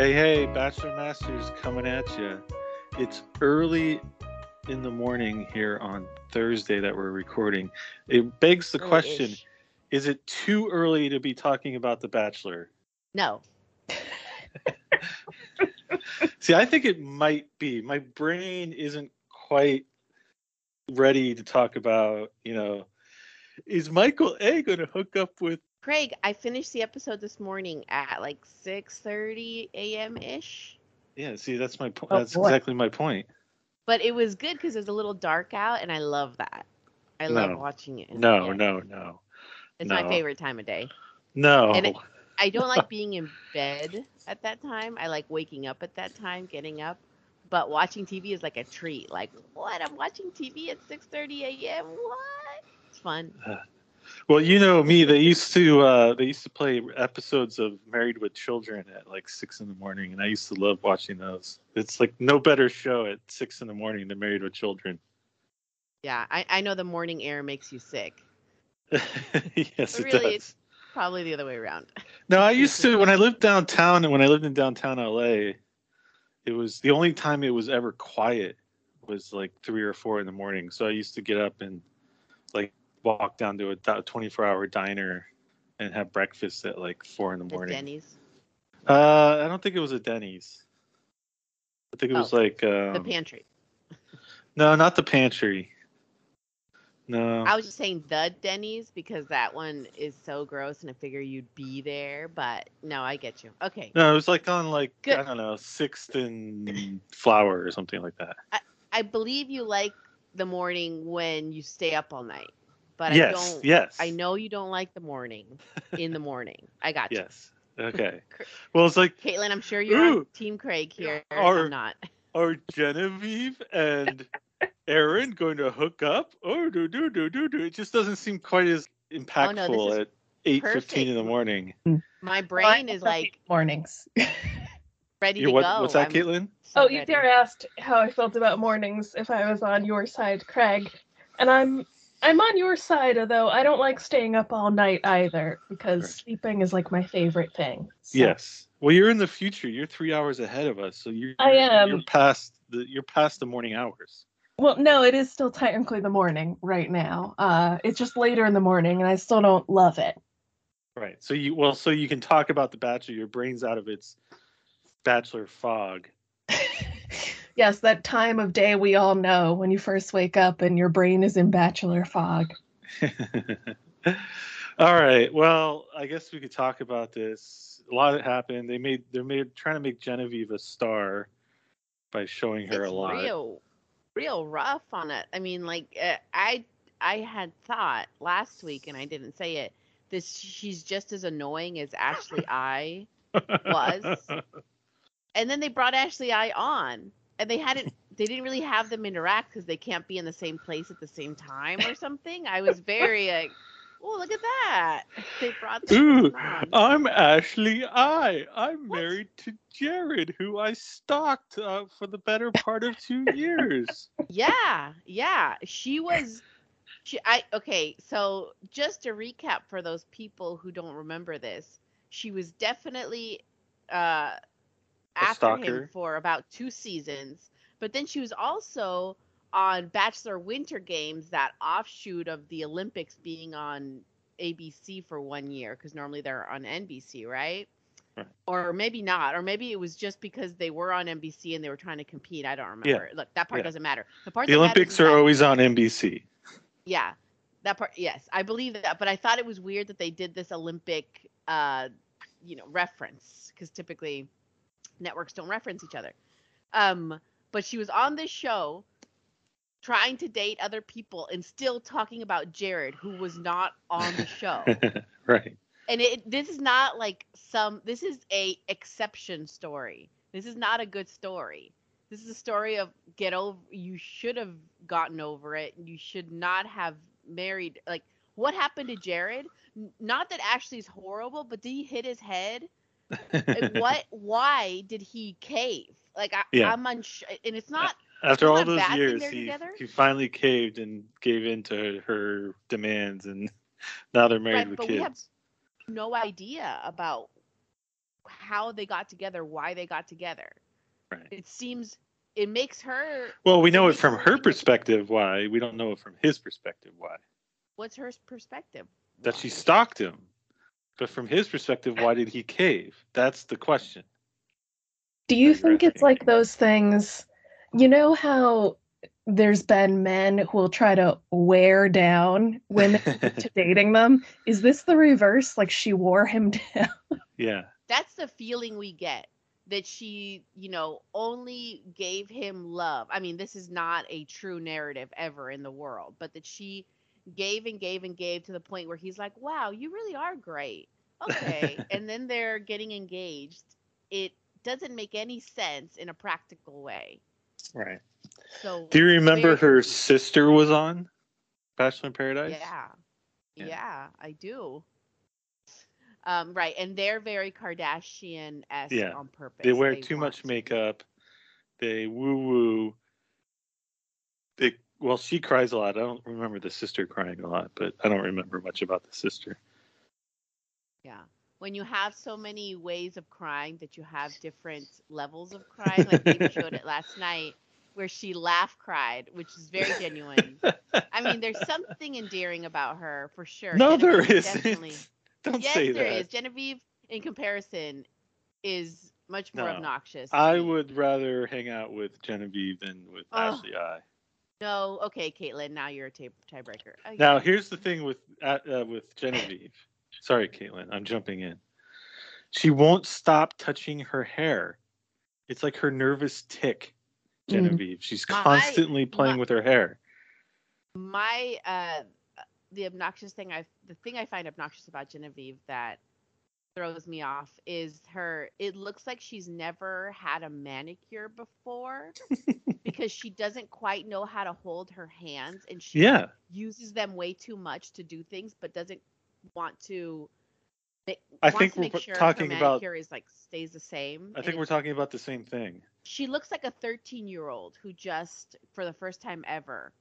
Hey, hey, Bachelor Masters coming at you. It's early in the morning here on Thursday that we're recording. It begs the question Early-ish. is it too early to be talking about The Bachelor? No. See, I think it might be. My brain isn't quite ready to talk about, you know, is Michael A going to hook up with. Craig, I finished the episode this morning at like 6:30 a.m. ish. Yeah, see, that's my point. Oh, that's boy. exactly my point. But it was good because it was a little dark out, and I love that. I love watching it. No, Yeah. no, no. It's my favorite time of day. No. And it- I don't like being in bed at that time. I like waking up at that time, getting up. But watching TV is like a treat. Like, what? I'm watching TV at 6:30 a.m. What? It's fun. Uh, Well, you know me. They used to uh, they used to play episodes of Married with Children at like six in the morning, and I used to love watching those. It's like no better show at six in the morning than Married with Children. Yeah, I, I know the morning air makes you sick. yes, But it really, does. it's probably the other way around. No, I used to when I lived downtown, and when I lived in downtown LA, it was the only time it was ever quiet was like three or four in the morning. So I used to get up and walk down to a 24 hour diner and have breakfast at like four in the The morning. Denny's, Uh, I don't think it was a Denny's. I think it was Oh, like um, the pantry. no, not the pantry. No, I was just saying the Denny's because that one is so gross, and I figure you'd be there. But no, I get you. Okay, no, it was like on like Good. I don't know Sixth and Flower or something like that. I believe you like the morning when you stay up all night, but I yes, don't. yes, I know you don't like the morning in the morning. I got you. Yes. Okay. Well, it's like Caitlin, I'm sure you're Ooh. on Team Craig here. Or- I'm not. are Genevieve and Aaron going to hook up? Oh, do do do do do. It just doesn't seem quite as impactful Oh, no, this is at eight fifteen in the morning. My brain I is like mornings. ready You- to what, go. what's that, I'm Caitlin? so oh, you ready. dare asked how I felt about mornings if I was on your side, Craig. And I'm I'm on your side, although I don't like staying up all night either, because Right. sleeping is like my favorite thing. So- Yes. Well, you're in the future. You're three hours ahead of us, so you're I am. You're past the you're past the morning hours. Well, no, it is still technically the morning right now. Uh, it's just later in the morning, and I still don't love it. Right. So you well, so you can talk about the Bachelor. Your brain's out of its Bachelor fog. Yes, that time of day we all know when you first wake up and your brain is in bachelor fog. All right. Well, I guess we could talk about this. A lot happened. They made they're made trying to make Genevieve a star by showing her it's a lot. real real rough on it i mean like uh, i i had thought last week and i didn't say it this she's just as annoying as ashley i was. and then they brought ashley i on and they hadn't they didn't really have them interact because they can't be in the same place at the same time or something i was very like oh look at that they brought them Ooh, on. I'm Ashley I. I'm What? married to Jared, who I stalked uh, for the better part of two years. Yeah, yeah. She was she I okay, so just to recap for those people who don't remember this, she was definitely uh after him for about two seasons, but then she was also on Bachelor Winter Games, that offshoot of the Olympics being on ABC for one year, because normally they're on NBC, right? Right. Or maybe not, or maybe it was just because they were on NBC and they were trying to compete. I don't remember. Yeah. Look, that part Yeah. doesn't matter. The part The Olympics are always on NBC. yeah, that part. Yes, I believe that. But I thought it was weird that they did this Olympic, uh, you know, reference because typically networks don't reference each other. Um, but she was on this show trying to date other people and still talking about Jared, who was not on the show. right. and it this is not like some this is a exception story this is not a good story this is a story of get over you should have gotten over it you should not have married like what happened to jared not that ashley's horrible but did he hit his head what why did he cave like I, Yeah. i'm unsure and it's not After all those years, he, together? he finally caved and gave in to her demands, and now they're married right with but kids. we have no idea about how they got together, why they got together. Right. It seems it makes her. Well, we know it from her her perspective why. We don't know it from his perspective why. What's her perspective? That she stalked him. But from his perspective, why did he cave? That's the question. Do you that think it's asking. like those things? You know how there's been men who will try to wear down women to dating them? Is this the reverse? Like she wore him down? yeah. That's the feeling we get that she, you know, only gave him love. I mean, this is not a true narrative ever in the world, but that she gave and gave and gave to the point where he's like, "Wow, you really are great." Okay, and then they're getting engaged. It doesn't make any sense in a practical way. Right. So Do you remember her sister was on Bachelor in Paradise? Yeah. Yeah. yeah. I do. Um, right, and they're very Kardashian esque Yeah. on purpose. They wear too want much makeup. They woo woo. Well, she cries a lot. I don't remember the sister crying a lot, but I don't remember much about the sister. Yeah. When you have so many ways of crying that you have different levels of crying, like they showed it last night, where she laugh cried, which is very genuine. I mean, there's something endearing about her for sure. no, there Genevieve isn't. Definitely. Don't yes, say there that. is. Genevieve, in comparison, is much more No. obnoxious. I would rather hang out with Genevieve than with Ugh. Ashley I. No, okay, Caitlin. Now you're a tie- tiebreaker. Uh, Now, here's the thing with uh, uh, with Genevieve. Sorry, Caitlin, I'm jumping in. She won't stop touching her hair. It's like her nervous tick, Mm. Genevieve. She's My- constantly playing my- with her hair. my uh the obnoxious thing i the thing i find obnoxious about genevieve that throws me off is her it looks like she's never had a manicure before because she doesn't quite know how to hold her hands and she Yeah, uses them way too much to do things but doesn't want to I think we're sure talking about- manicure is like stays the same I think we're talking about the same thing. she looks like a 13 year old who just for the first time ever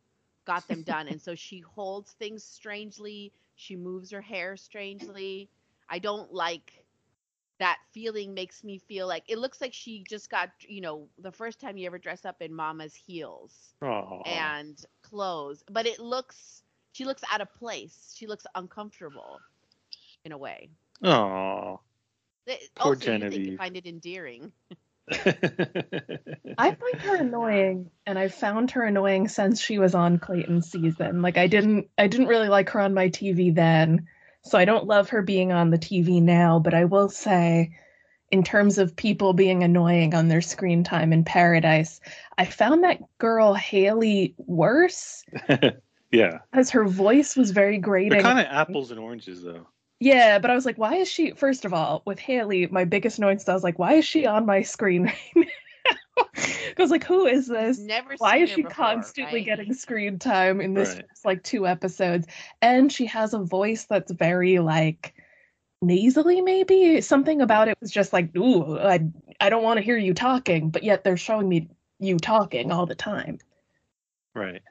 got them done and so she holds things strangely she moves her hair strangely i don't like that feeling makes me feel like it looks like she just got you know the first time you ever dress up in mama's heels Oh, and clothes but it looks she looks out of place she looks uncomfortable in a way oh. It- Poor also you you Genevieve. find it endearing I find her annoying, and I've found her annoying since she was on Clayton's season. Like I didn't, I didn't really like her on my TV then, so I don't love her being on the TV now. But I will say, in terms of people being annoying on their screen time in Paradise, I found that girl Haley worse yeah, because her voice was very grating. kind of apples and oranges, though. Yeah, but I was like, why is she? First of all, with Haley, my biggest annoyance, I was like, why is she on my screen right now? Because like, who is this? never Why seen is she before, constantly right? getting screen time in this Right. first, like two episodes? And she has a voice that's very like nasally, maybe something about it was just like, ooh, I I don't want to hear you talking, but yet they're showing me you talking all the time. Right.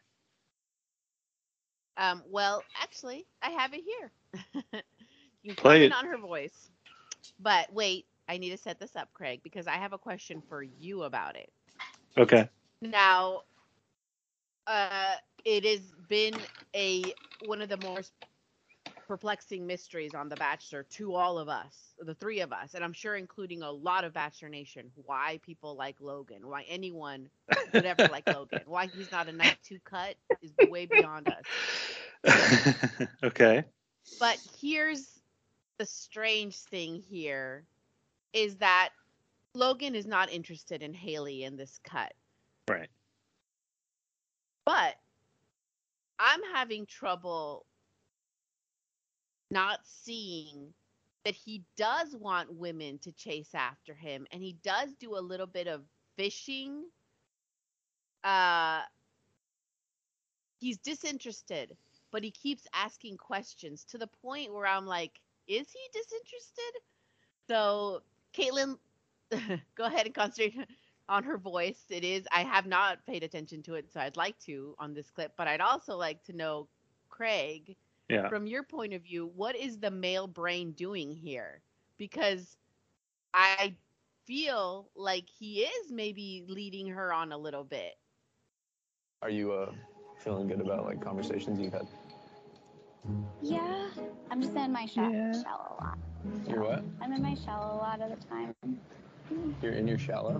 Um, well, actually, I have it here. you can Play it. on her voice. But wait, I need to set this up, Craig, because I have a question for you about it. Okay. Now, uh, it has been a one of the most perplexing mysteries on The Bachelor to all of us, the three of us, and I'm sure including a lot of Bachelor Nation. Why people like Logan? Why anyone would ever like Logan? Why he's not a night two cut is way beyond us. okay. But here's the strange thing here is that Logan is not interested in Haley in this cut. Right. But I'm having trouble not seeing that he does want women to chase after him and he does do a little bit of fishing. Uh he's disinterested, but he keeps asking questions to the point where I'm like, is he disinterested? So, Caitlin, go ahead and concentrate on her voice. It is, I have not paid attention to it, so I'd like to on this clip, but I'd also like to know, Craig, Yeah. from your point of view, what is the male brain doing here? Because I feel like he is maybe leading her on a little bit. Are you uh feeling good about like conversations you've had? Yeah, I'm just in my sh- Yeah. shell a lot. You're what? I'm in my shell a lot of the time. You're in your shallow?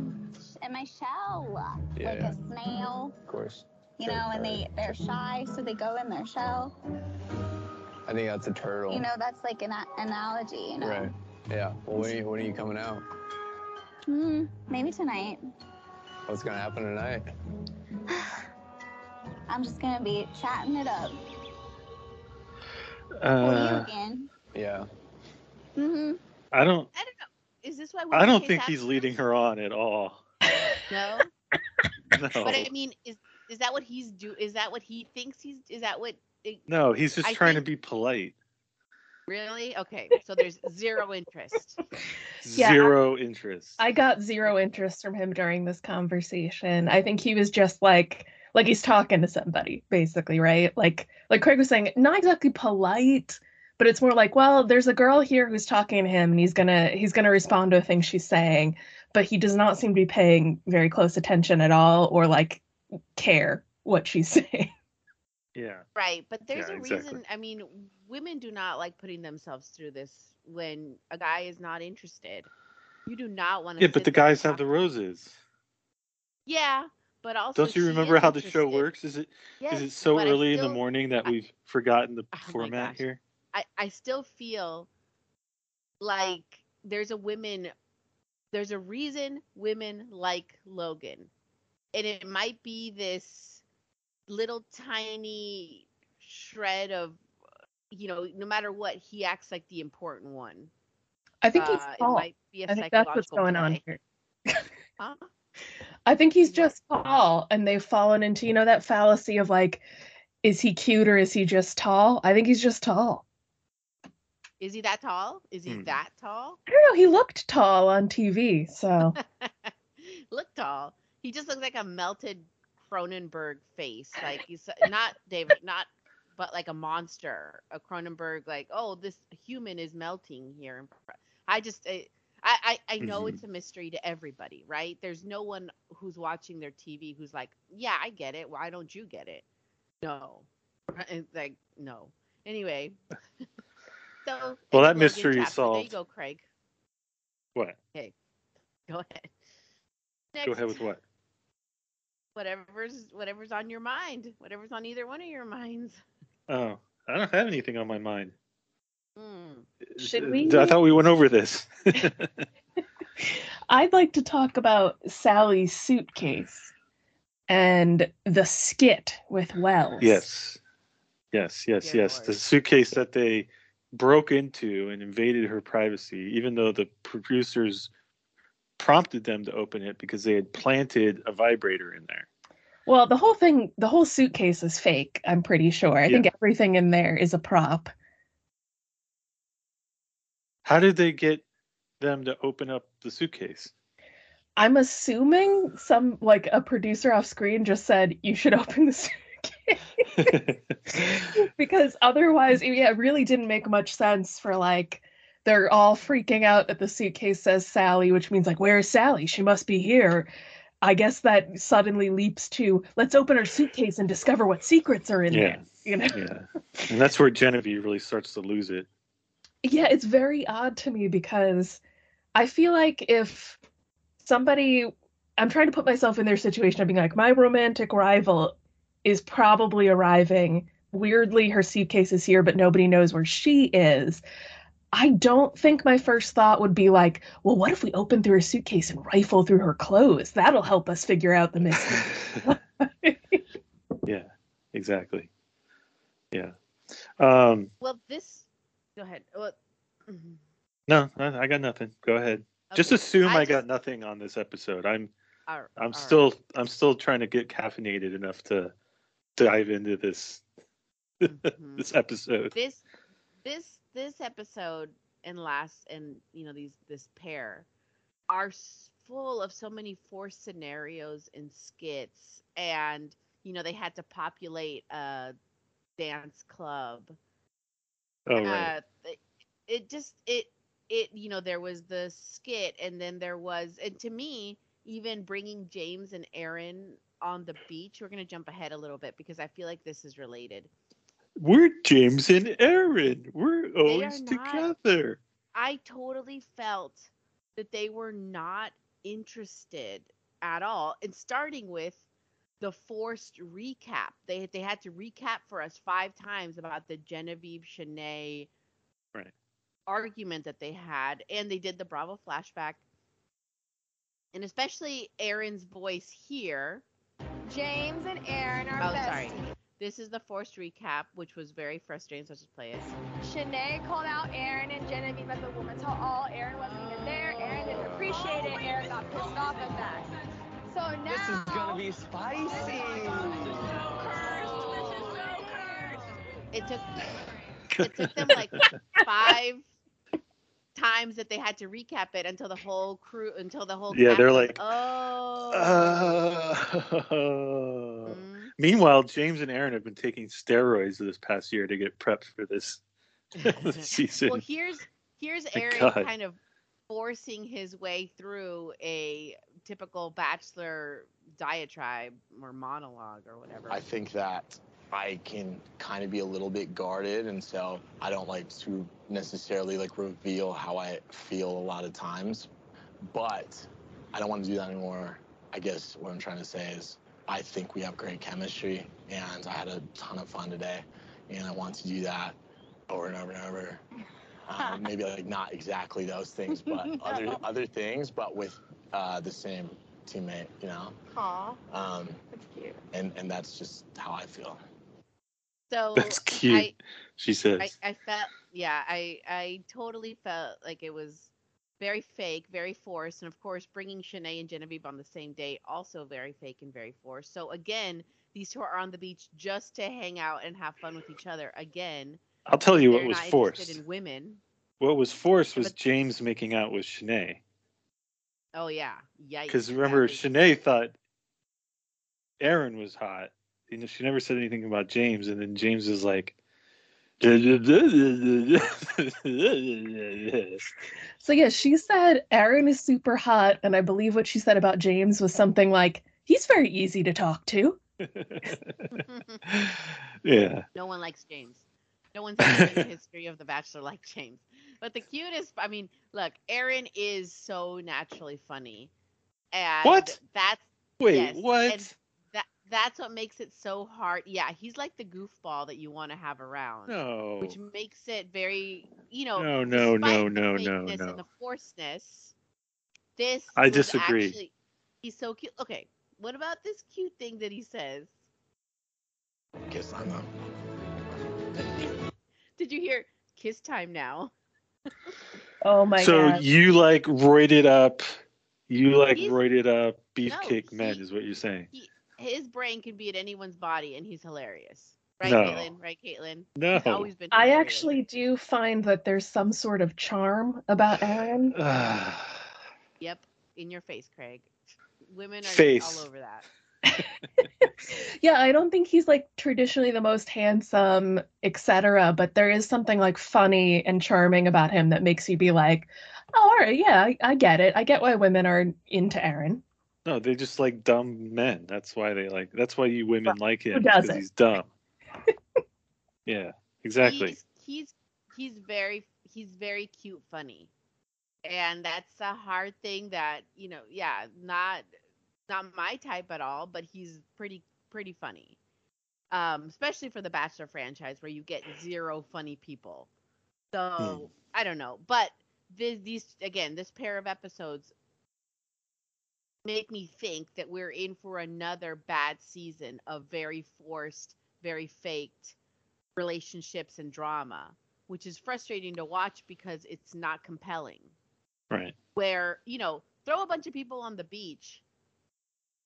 In my shell, Yeah, like yeah. a snail, Of course. you Sure, know, and they they're shy, so they go in their shell. I think that's a turtle. You know, that's like an a- analogy. You know, Right. Yeah. Well, when are you, when are you coming out? Hmm, maybe tonight. What's gonna happen tonight? I'm just gonna be chatting it up. Well, Uh, you again. Yeah. Mm-hmm. I don't. I don't know. Is this why? I don't think he's leading her on at all. No, No, but I mean, is is that what he's do? Is that what he thinks he's? Is that what? It, no, he's just I trying think- to be polite. really? Okay, so there's zero interest. Yeah, Zero interest. I got zero interest from him during this conversation. I think he was just like like he's talking to somebody, basically, right? Like like Craig was saying, not exactly polite, but it's more like, well, there's a girl here who's talking to him and he's gonna he's gonna respond to a thing she's saying, but he does not seem to be paying very close attention at all or like care what she's saying. yeah. Right, but there's Yeah, a exactly. reason. I mean, women do not like putting themselves through this when a guy is not interested. You do not want to. Yeah, but the guys have the roses. Yeah, but also. Don't you remember is how the show works? Is it Yes, is it so but I early in the morning that I- we've forgotten the Oh format here? I, I still feel like there's a women there's a reason women like Logan. And it might be this little tiny shred of you know, no matter what, he acts like the important one. I think he's Uh, it tall. might be a I think that's what's going on here. Huh? I think he's just tall, and they've fallen into you know that fallacy of like, is he cute or is he just tall? I think he's just tall. Is he that tall? Is he Hmm. that tall? I don't know. He looked tall on TV, so Look tall. He just looks like a melted Cronenberg face. Like he's not David, not but like a monster. A Cronenberg, like oh, this human is melting here. I just, I, I, I know Mhm. it's a mystery to everybody, right? There's no one who's watching their TV who's like, yeah, I get it. Why don't you get it? No, it's like no. Anyway, so Well, that mystery is chapter. There you solved. go, Craig. What? Okay, go ahead. Go ahead with what? whatever's whatever's on your mind, whatever's on either one of your minds. Oh, I don't have anything on my mind. Hmm. Should we- I thought we went over this. I'd like to talk about Sally's suitcase and the skit with Wells. yes. Yes, yes, Dear yes. The suitcase that they broke into and invaded her privacy, even though the producers prompted them to open it because they had planted a vibrator in there. Well, the whole thing, the whole suitcase is fake. I'm pretty sure. I Yeah. think everything in there is a prop. How did they get them to open up the suitcase? I'm assuming some like a producer off screen just said you should open the suitcase because otherwise, yeah, it really didn't make much sense for like they're all freaking out that the suitcase says Sally, which means like where is Sally? She must be here. I guess that suddenly leaps to let's open her suitcase and discover what secrets are in Yeah. there. You know? yeah. And that's where Genevieve really starts to lose it. Yeah, it's very odd to me because I feel like if somebody, I'm trying to put myself in their situation of being like, my romantic rival is probably arriving. Weirdly, her suitcase is here, but nobody knows where she is. I don't think my first thought would be like, well, what if we open through her suitcase and rifle through her clothes? That'll help us figure out the mystery. yeah, exactly. Yeah. Um, Well, this. Go ahead. Well, mhm. no, I, I got nothing. Go ahead. Just assume I, got just- nothing on this episode. I'm all- I'm all right. still I'm still trying to get caffeinated enough to dive into this Mhm. this episode. this this this episode and last and you know these this pair are full of so many forced scenarios and skits and you know they had to populate a dance club Oh right. uh, it, it just it it you know there was the skit and then there was and to me even bringing James and Aaron on the beach we're going to jump ahead a little bit because I feel like this is related. We're James and Aaron. We're always not- together. I totally felt that they were not interested at all. And starting with the forced recap, they they had to recap for us five times about the Genevieve Shanae Right. argument that they had, and they did the Bravo flashback, and especially Aaron's voice here. James and Aaron are Oh, besties. sorry. This is the forced recap, which was very frustrating. So let's just play it. Shanae called out Aaron and Genevieve at the woman's hall. All Aaron wasn't even there. Aaron didn't appreciate it. Aaron got pissed off at that. So now This is gonna be spicy. so it took it took them like five times that they had to recap it until the whole crew until the whole Yeah, they're was, like, oh Uh, Mm. Meanwhile, James and Aaron have been taking steroids this past year to get prepped for this, this season. well here's here's My Aaron God. kind of forcing his way through a typical bachelor diatribe or monologue or whatever I think that I can kind of be a little bit guarded, and so I don't like to necessarily like reveal how I feel a lot of times. But I don't want to do that anymore. I guess what I'm trying to say is I think we have great chemistry, and I had a ton of fun today, and I want to do that over and over and over. Um, maybe like not exactly those things, but other other things, but with uh, the same teammate, you know. Aw, Um, that's cute. and and that's just how I feel. So That's cute. I, she says. I, I felt yeah I I totally felt like it was very fake very forced and of course bringing Shanae and Genevieve on the same day also very fake and very forced so again these two are on the beach just to hang out and have fun with each other again I'll tell you what was forced. in women What was forced was But- James making out with Shanae. oh yeah yikes Because remember, Shanae thought Aaron was hot. You know, she never said anything about James, and then James is like, So yeah, she said Aaron is super hot, and I believe what she said about James was something like he's very easy to talk to. yeah. no one likes James no one's in the history of the Bachelor like James but the cutest I mean look Aaron is so naturally funny and What? that's Wait, Yes, what? And- that that's what makes it so hard. Yeah, he's like the goofball that you want to have around, no. which makes it very, you know, No, no, despite no, the no, no, no. and the forceness. This I disagree. Actually, he's so cute. Okay, what about this cute thing that he says? Kiss on them. Did you hear kiss time now? Oh my so god. So you like roided up, you like He's- roided up beefcake he- men, is what you're saying? His brain can be in anyone's body, and he's hilarious. Right, No. Caitlin? Right, Caitlin? No. He's always been. I actually do find that there's some sort of charm about Aaron. Yep, in your face, Craig. Women are Face. all over that. yeah, I don't think he's like traditionally the most handsome, etc. But there is something like funny and charming about him that makes you be like, "Oh, all right, yeah, I, I get it. I get why women are into Aaron." No, they just like dumb men. That's why they like. That's why you women like him. doesn't? Because he's dumb. yeah, exactly. He's, he's he's very he's very cute, funny, and that's a hard thing that you know. Yeah, not not my type at all, but he's pretty pretty funny. Um, especially for the Bachelor franchise where you get zero funny people. So I don't know, but this, these again, this pair of episodes make me think that we're in for another bad season of very forced, very faked relationships and drama, which is frustrating to watch because it's not compelling. Right. Where, you know, throw a bunch of people on the beach,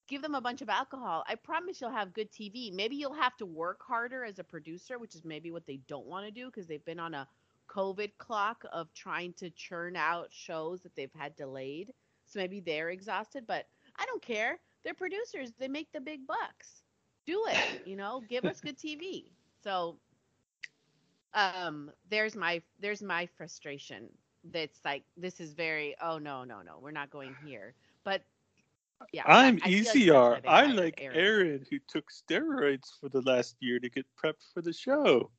give them a bunch of alcohol. I promise you'll have good TV. Maybe you'll have to work harder as a producer, which is maybe what they don't want to do because they've been on a COVID clock of trying to churn out shows that they've had delayed. So maybe they're exhausted, but I don't care. They're producers. They make the big bucks. Do it, you know, give us good TV. So um there's my there's my frustration that's like this is very oh no no no we're not going here. But yeah, I'm I- I feel like Iciar. I like Aaron. Aaron, who took steroids for the last year to get prepped for the show.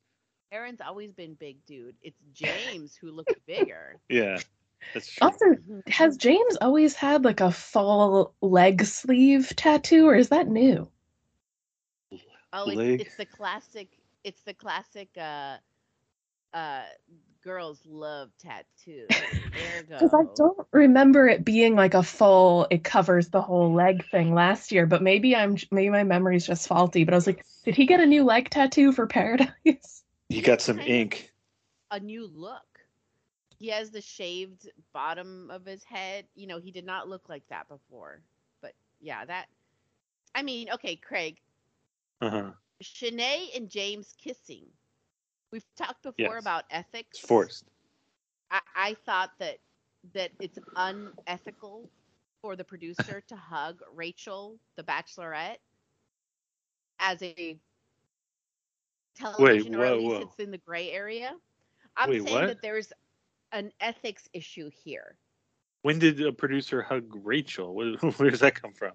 Aaron's always been big, dude. It's James who looks bigger. Yeah. Also, has James always had like a full leg sleeve tattoo, or is that new? Oh, it's, Leg. it's the classic. It's the classic. Uh, uh, girls love tattoos. Because I don't remember it being like a full, it covers the whole leg thing last year. But maybe I'm maybe my memory's just faulty. But I was like, did he get a new leg tattoo for Paradise? You got some ink. a new look. He has the shaved bottom of his head. You know, he did not look like that before. But yeah, that. I mean, okay, Craig, Uh-huh. Shanae and James kissing. We've talked before Yes. about ethics. It's forced. I, I thought that that it's unethical for the producer to hug Rachel, the Bachelorette, as a television, or at whoa, least whoa. it's in the gray area. I'm Wait, saying what? that there's an ethics issue here. When did a producer hug Rachel? Where, where does that come from?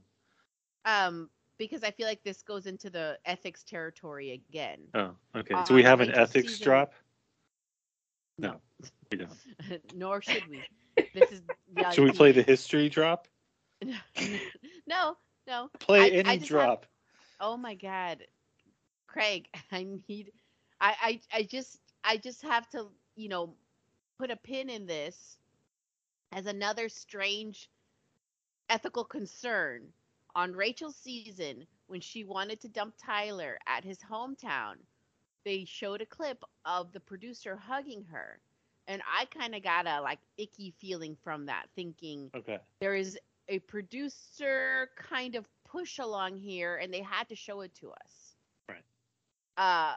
Um, because I feel like this goes into the ethics territory again. Oh, okay. So we On have an ethics season- drop. No. We don't. Nor should we. This is Should we play the history drop? no, no. Play I- any I just have- drop. Oh my god. Craig, I need I, I I just I just have to, you know, put a pin in this as another strange ethical concern on Rachel's season when she wanted to dump Tyler at his hometown. They showed a clip of the producer hugging her. And I kind of got a like icky feeling from that thinking Okay. there is a producer kind of push along here and they had to show it to us Right. uh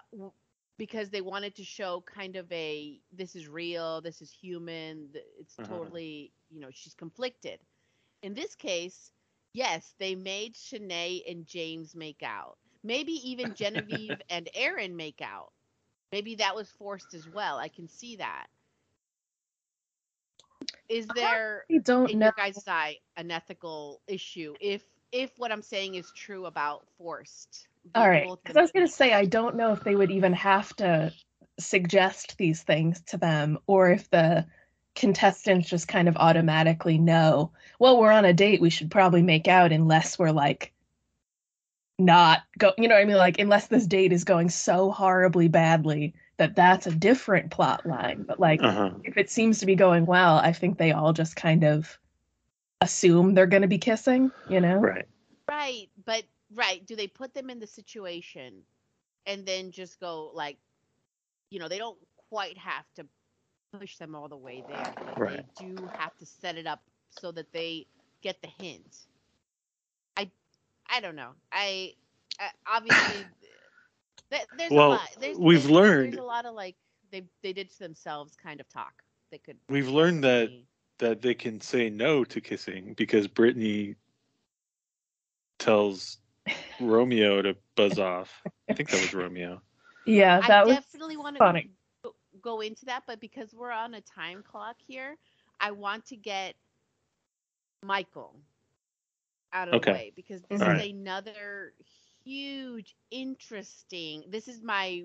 because they wanted to show kind of a this is real this is human th- it's Uh-huh. totally you know she's conflicted in this case yes they made Shanae and James make out maybe even Genevieve and Aaron make out maybe that was forced as well i can see that is there I don't in know. your guys' eye an ethical issue if if what I'm saying is true about forced. All being right, both because I was gonna say I don't know if they would even have to suggest these things to them, or if the contestants just kind of automatically know. Well, we're on a date. We should probably make out unless we're like not go. You know what I mean? Like unless this date is going so horribly badly that that's a different plot line. But like Uh-huh. if it seems to be going well, I think they all just kind of assume they're going to be kissing. You know? Right. right, but right, do they put them in the situation and then just go like, you know, they don't quite have to push them all the way there, but Right. they do have to set it up so that they get the hint. I, I don't know. I, I obviously. th- There's Well, a lot. There's, we've there's- learned- There's a lot of like they they did to themselves kind of talk. They could. We've learned that that they can say no to kissing because Brittany tells Romeo to buzz off. I think that was Romeo. Yeah, I that was I definitely want to go, go into that, but because we're on a time clock here, I want to get Michael out of Okay. the way because this All is right. another huge, interesting. This is my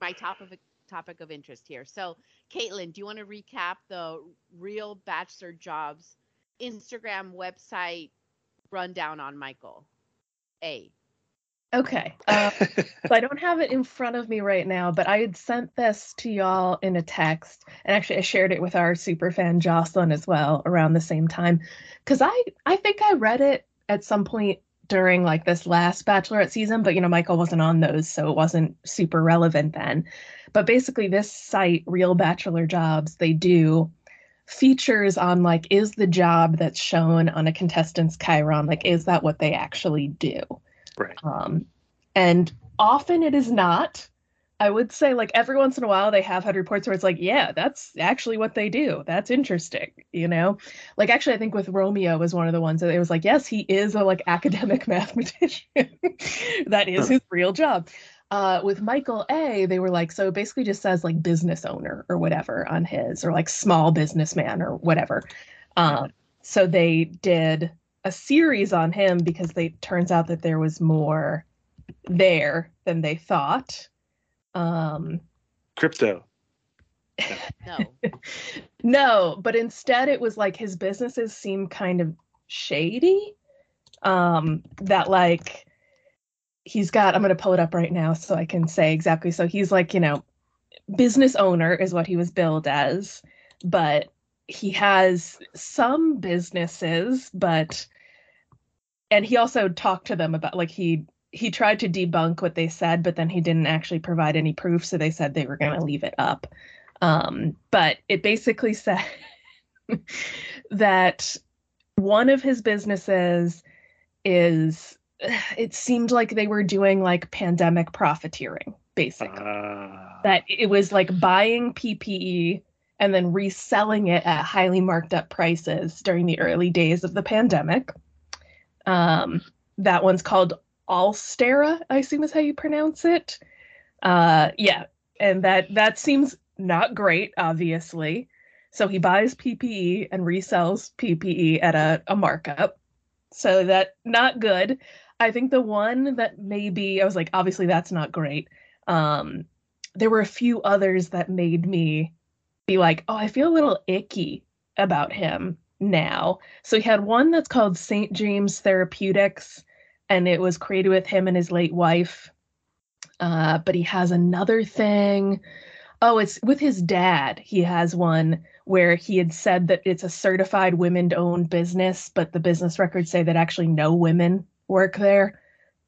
my top topic topic of interest here. So, Caitlin, do you want to recap the Real Bachelor Jobs Instagram website rundown on Michael? A. Okay. Uh, so I don't have it in front of me right now, but I had sent this to y'all in a text, and actually I shared it with our super fan Jocelyn as well around the same time, because I I think I read it at some point during like this last Bachelorette season, but you know Michael wasn't on those, so it wasn't super relevant then. But basically, this site, Real Bachelor Jobs, they do features on like is the job that's shown on a contestant's chyron like is that what they actually do Right. um, and often it is not. I would say, like, every once in a while, they have had reports where it's like, yeah, that's actually what they do. That's interesting, you know? Like, actually, I think with Romeo was one of the ones that it was like, yes, he is a, like, academic mathematician. that is his real job. Uh, with Michael A, they were like, so it basically just says like business owner or whatever on his, or like small businessman or whatever. Um, so they did a series on him because they turns out that there was more there than they thought. Um, Crypto. No. no, but instead it was like his businesses seem kind of shady. Um, that like he's got, I'm gonna pull it up right now so I can say exactly. So he's like, you know, business owner is what he was billed as, but he has some businesses, but and he also talked to them about like he he tried to debunk what they said, but then he didn't actually provide any proof, so they said they were going to leave it up. Um, but it basically said that one of his businesses is it seemed like they were doing like pandemic profiteering basically Ah. that it was like buying PPE and then reselling it at highly marked up prices during the early days of the pandemic. Um, that one's called Alstera, I assume is how you pronounce it. Uh, yeah, and that that seems not great, obviously. So he buys PPE and resells PPE at a, a markup. So that not good. I think the one that maybe I was like, obviously that's not great. Um, there were a few others that made me be like, oh, I feel a little icky about him now. So he had one that's called St. James Therapeutics, and it was created with him and his late wife. Uh, but he has another thing. Oh, it's with his dad. He has one where he had said that it's a certified women owned business, but the business records say that actually no women work there.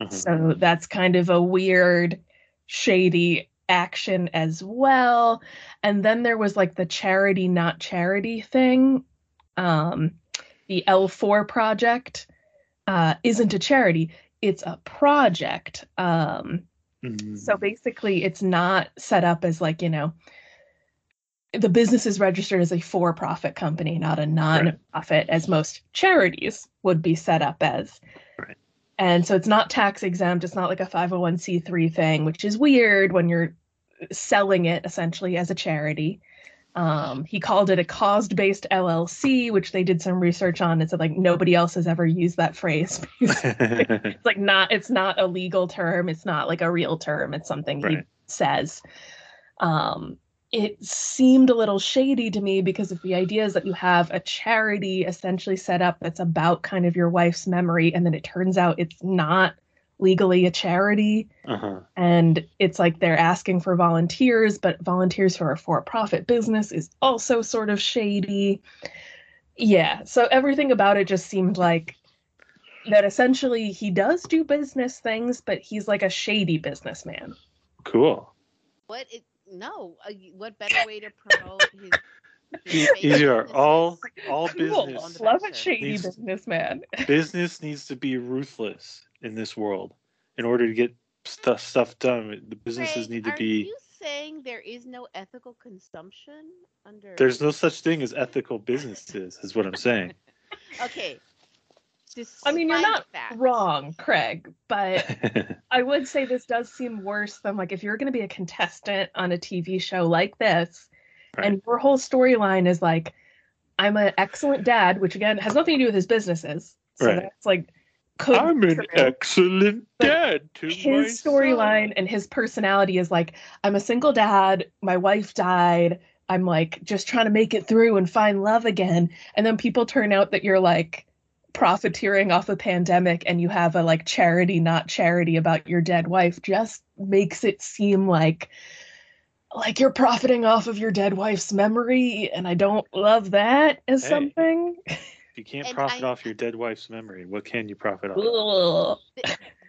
Mhm. So that's kind of a weird, shady action as well. And then there was like the charity, not charity thing. Um, the L4 project uh, isn't a charity, it's a project. Um, Mhm. so basically, it's not set up as like, you know, the business is registered as a for profit company, not a non profit, as most charities would be set up as. Right. And so it's not tax exempt. It's not like a 501c3 thing, which is weird when you're selling it essentially as a charity. Um, he called it a cause based LLC, which they did some research on. It said like nobody else has ever used that phrase. it's like not it's not a legal term it's not like a real term it's something he says um it seemed a little shady to me because if the idea is that you have a charity essentially set up that's about kind of your wife's memory and then it turns out it's not legally a charity uh-huh. and it's like they're asking for volunteers but volunteers for a for-profit business is also sort of shady yeah so everything about it just seemed like that essentially he does do business things but he's like a shady businessman Cool. What it no, uh, what better way to promote his, his E- fake All all Cool. business love a shady Needs- businessman business needs to be ruthless in this world in order to get stuff stuff done. The businesses Ray, need to be are you saying there is no ethical consumption under There's no such thing as ethical businesses. Is what I'm saying. Okay. I mean you're not that- wrong craig but I would say this does seem worse than like if you're going to be a contestant on a TV show like this, and your whole storyline is like, I'm an excellent dad, which again has nothing to do with his businesses. So Right. that's like, could I'm an true. excellent But dad to his storyline and his personality is like, I'm a single dad, my wife died, I'm like just trying to make it through and find love again. And then people turn out that you're like profiteering off a pandemic and you have a like charity, not charity about your dead wife just makes it seem like like you're profiting off of your dead wife's memory and I don't love that as Hey. something. If you can't And profit I- off your dead wife's memory, what can you profit off? Ugh.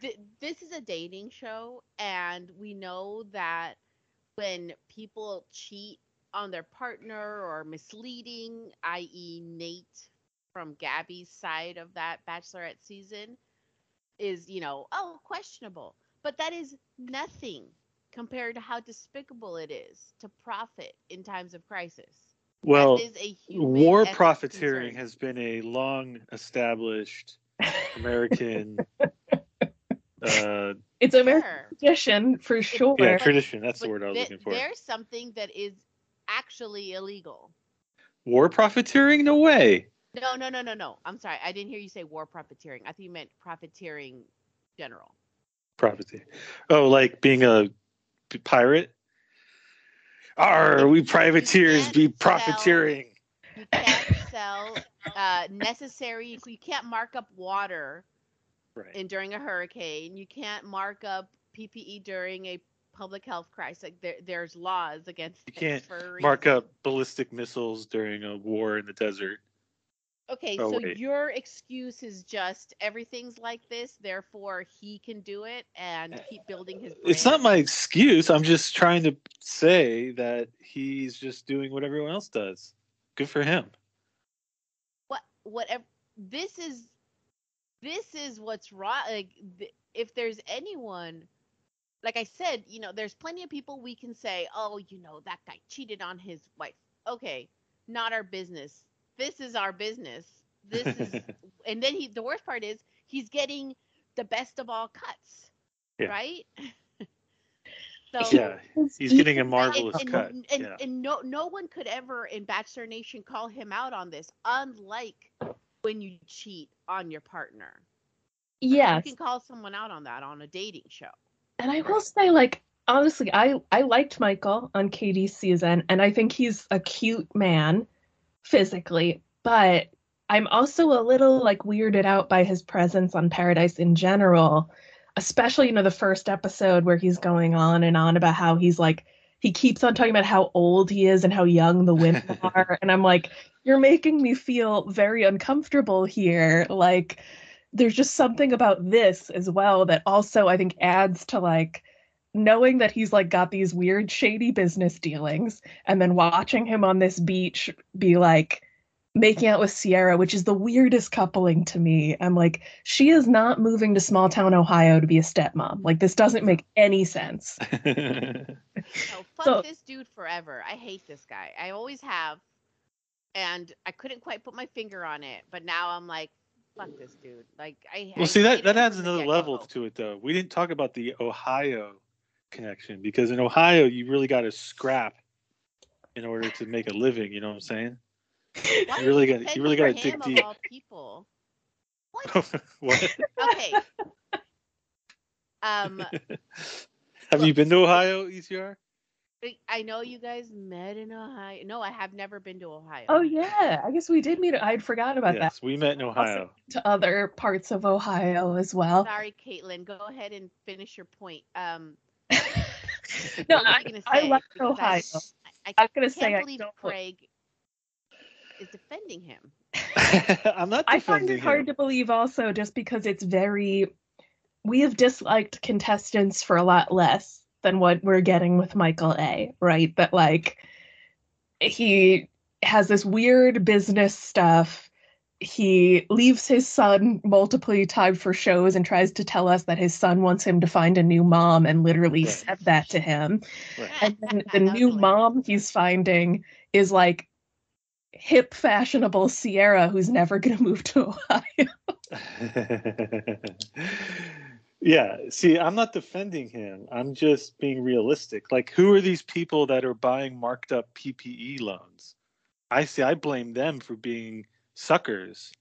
Th- this is a dating show, and we know that when people cheat on their partner or misleading, i.e., Nate from Gabby's side of that Bachelorette season, is, you know, oh, questionable. But that is nothing compared to how despicable it is to profit in times of crisis. Well, that is a war profiteering concern. has been a long established American Uh, It's American Sure. tradition for sure. yeah, tradition. That's the word I was the- looking for. There's something that is actually illegal. War profiteering? No way. No, no, no, no, no. I'm sorry. I didn't hear you say war profiteering. I think you meant profiteering general. Profiteering. Oh, like being a pirate? Are we privateers be sell- profiteering? You can't sell uh, necessary. You can't mark up water Right. in during a hurricane. You can't mark up PPE during a public health crisis. Like there, there's laws against. You can't Mark up ballistic missiles during a war in the desert. Okay, Oh, so wait. your excuse is just everything's like this, therefore he can do it and eh, keep building his. It's not my excuse. I'm just trying to say that he's just doing what everyone else does. Good for him. what whatever this is this is what's wrong like if there's anyone like i said you know there's plenty of people we can say oh you know that guy cheated on his wife okay not our business this is our business this is and then he the worst part is he's getting the best of all cuts Yeah. right so yeah, he's getting a marvelous and, cut. and, and, yeah. and no no one could ever in Bachelor Nation call him out on this, unlike when you cheat on your partner. Yes. You can call someone out on that on a dating show. And I will say, like, honestly, I I liked Michael on Katie's season, and I think he's a cute man physically, but I'm also a little like weirded out by his presence on Paradise in general, especially you know the first episode where he's going on and on about how he's like he keeps on talking about how old he is and how young the women are, and I'm like, you're making me feel very uncomfortable here, like there's just something about this as well that also I think adds to like knowing that he's like got these weird shady business dealings and then watching him on this beach be like making out with Sierra, which is the weirdest coupling to me. I'm like, she is not moving to small town Ohio to be a stepmom. Like this doesn't make any sense. So fuck So- this dude forever. I hate this guy. I always have. And I couldn't quite put my finger on it, but now I'm like, fuck this dude. Like I well, I see that that adds another level to it, though. We didn't talk about the Ohio connection because in Ohio you really got to scrap in order to make a living. You know what I'm saying? Why You really gotta- you really gotta dig deep. All people. What? what? Okay. Um, Have you been to Ohio, Iciar? I- I know you guys met in Ohio. No, I have never been to Ohio. Oh yeah, I guess we did meet. I'd forgot about Yes, we met in Ohio. that. To other parts of Ohio as well. Sorry, Caitlin. Go ahead and finish your point. Um, no, what was I, gonna I say? like Because Ohio. I, I was I gonna say can't I believe don't. Craig is defending him. I'm not I find defending it hard to believe also just because it's very we have disliked contestants for a lot less than what we're getting with Michael A, right? That like he has this weird business stuff. He leaves his son multiple times for shows and tries to tell us that his son wants him to find a new mom and literally Right. said that to him. Right. And then the new hilarious. mom he's finding is like hip fashionable Sierra who's never going to move to Ohio. yeah, see, I'm not defending him. I'm just being realistic. Like, who are these people that are buying marked up PPE loans? I see. I blame them for being suckers.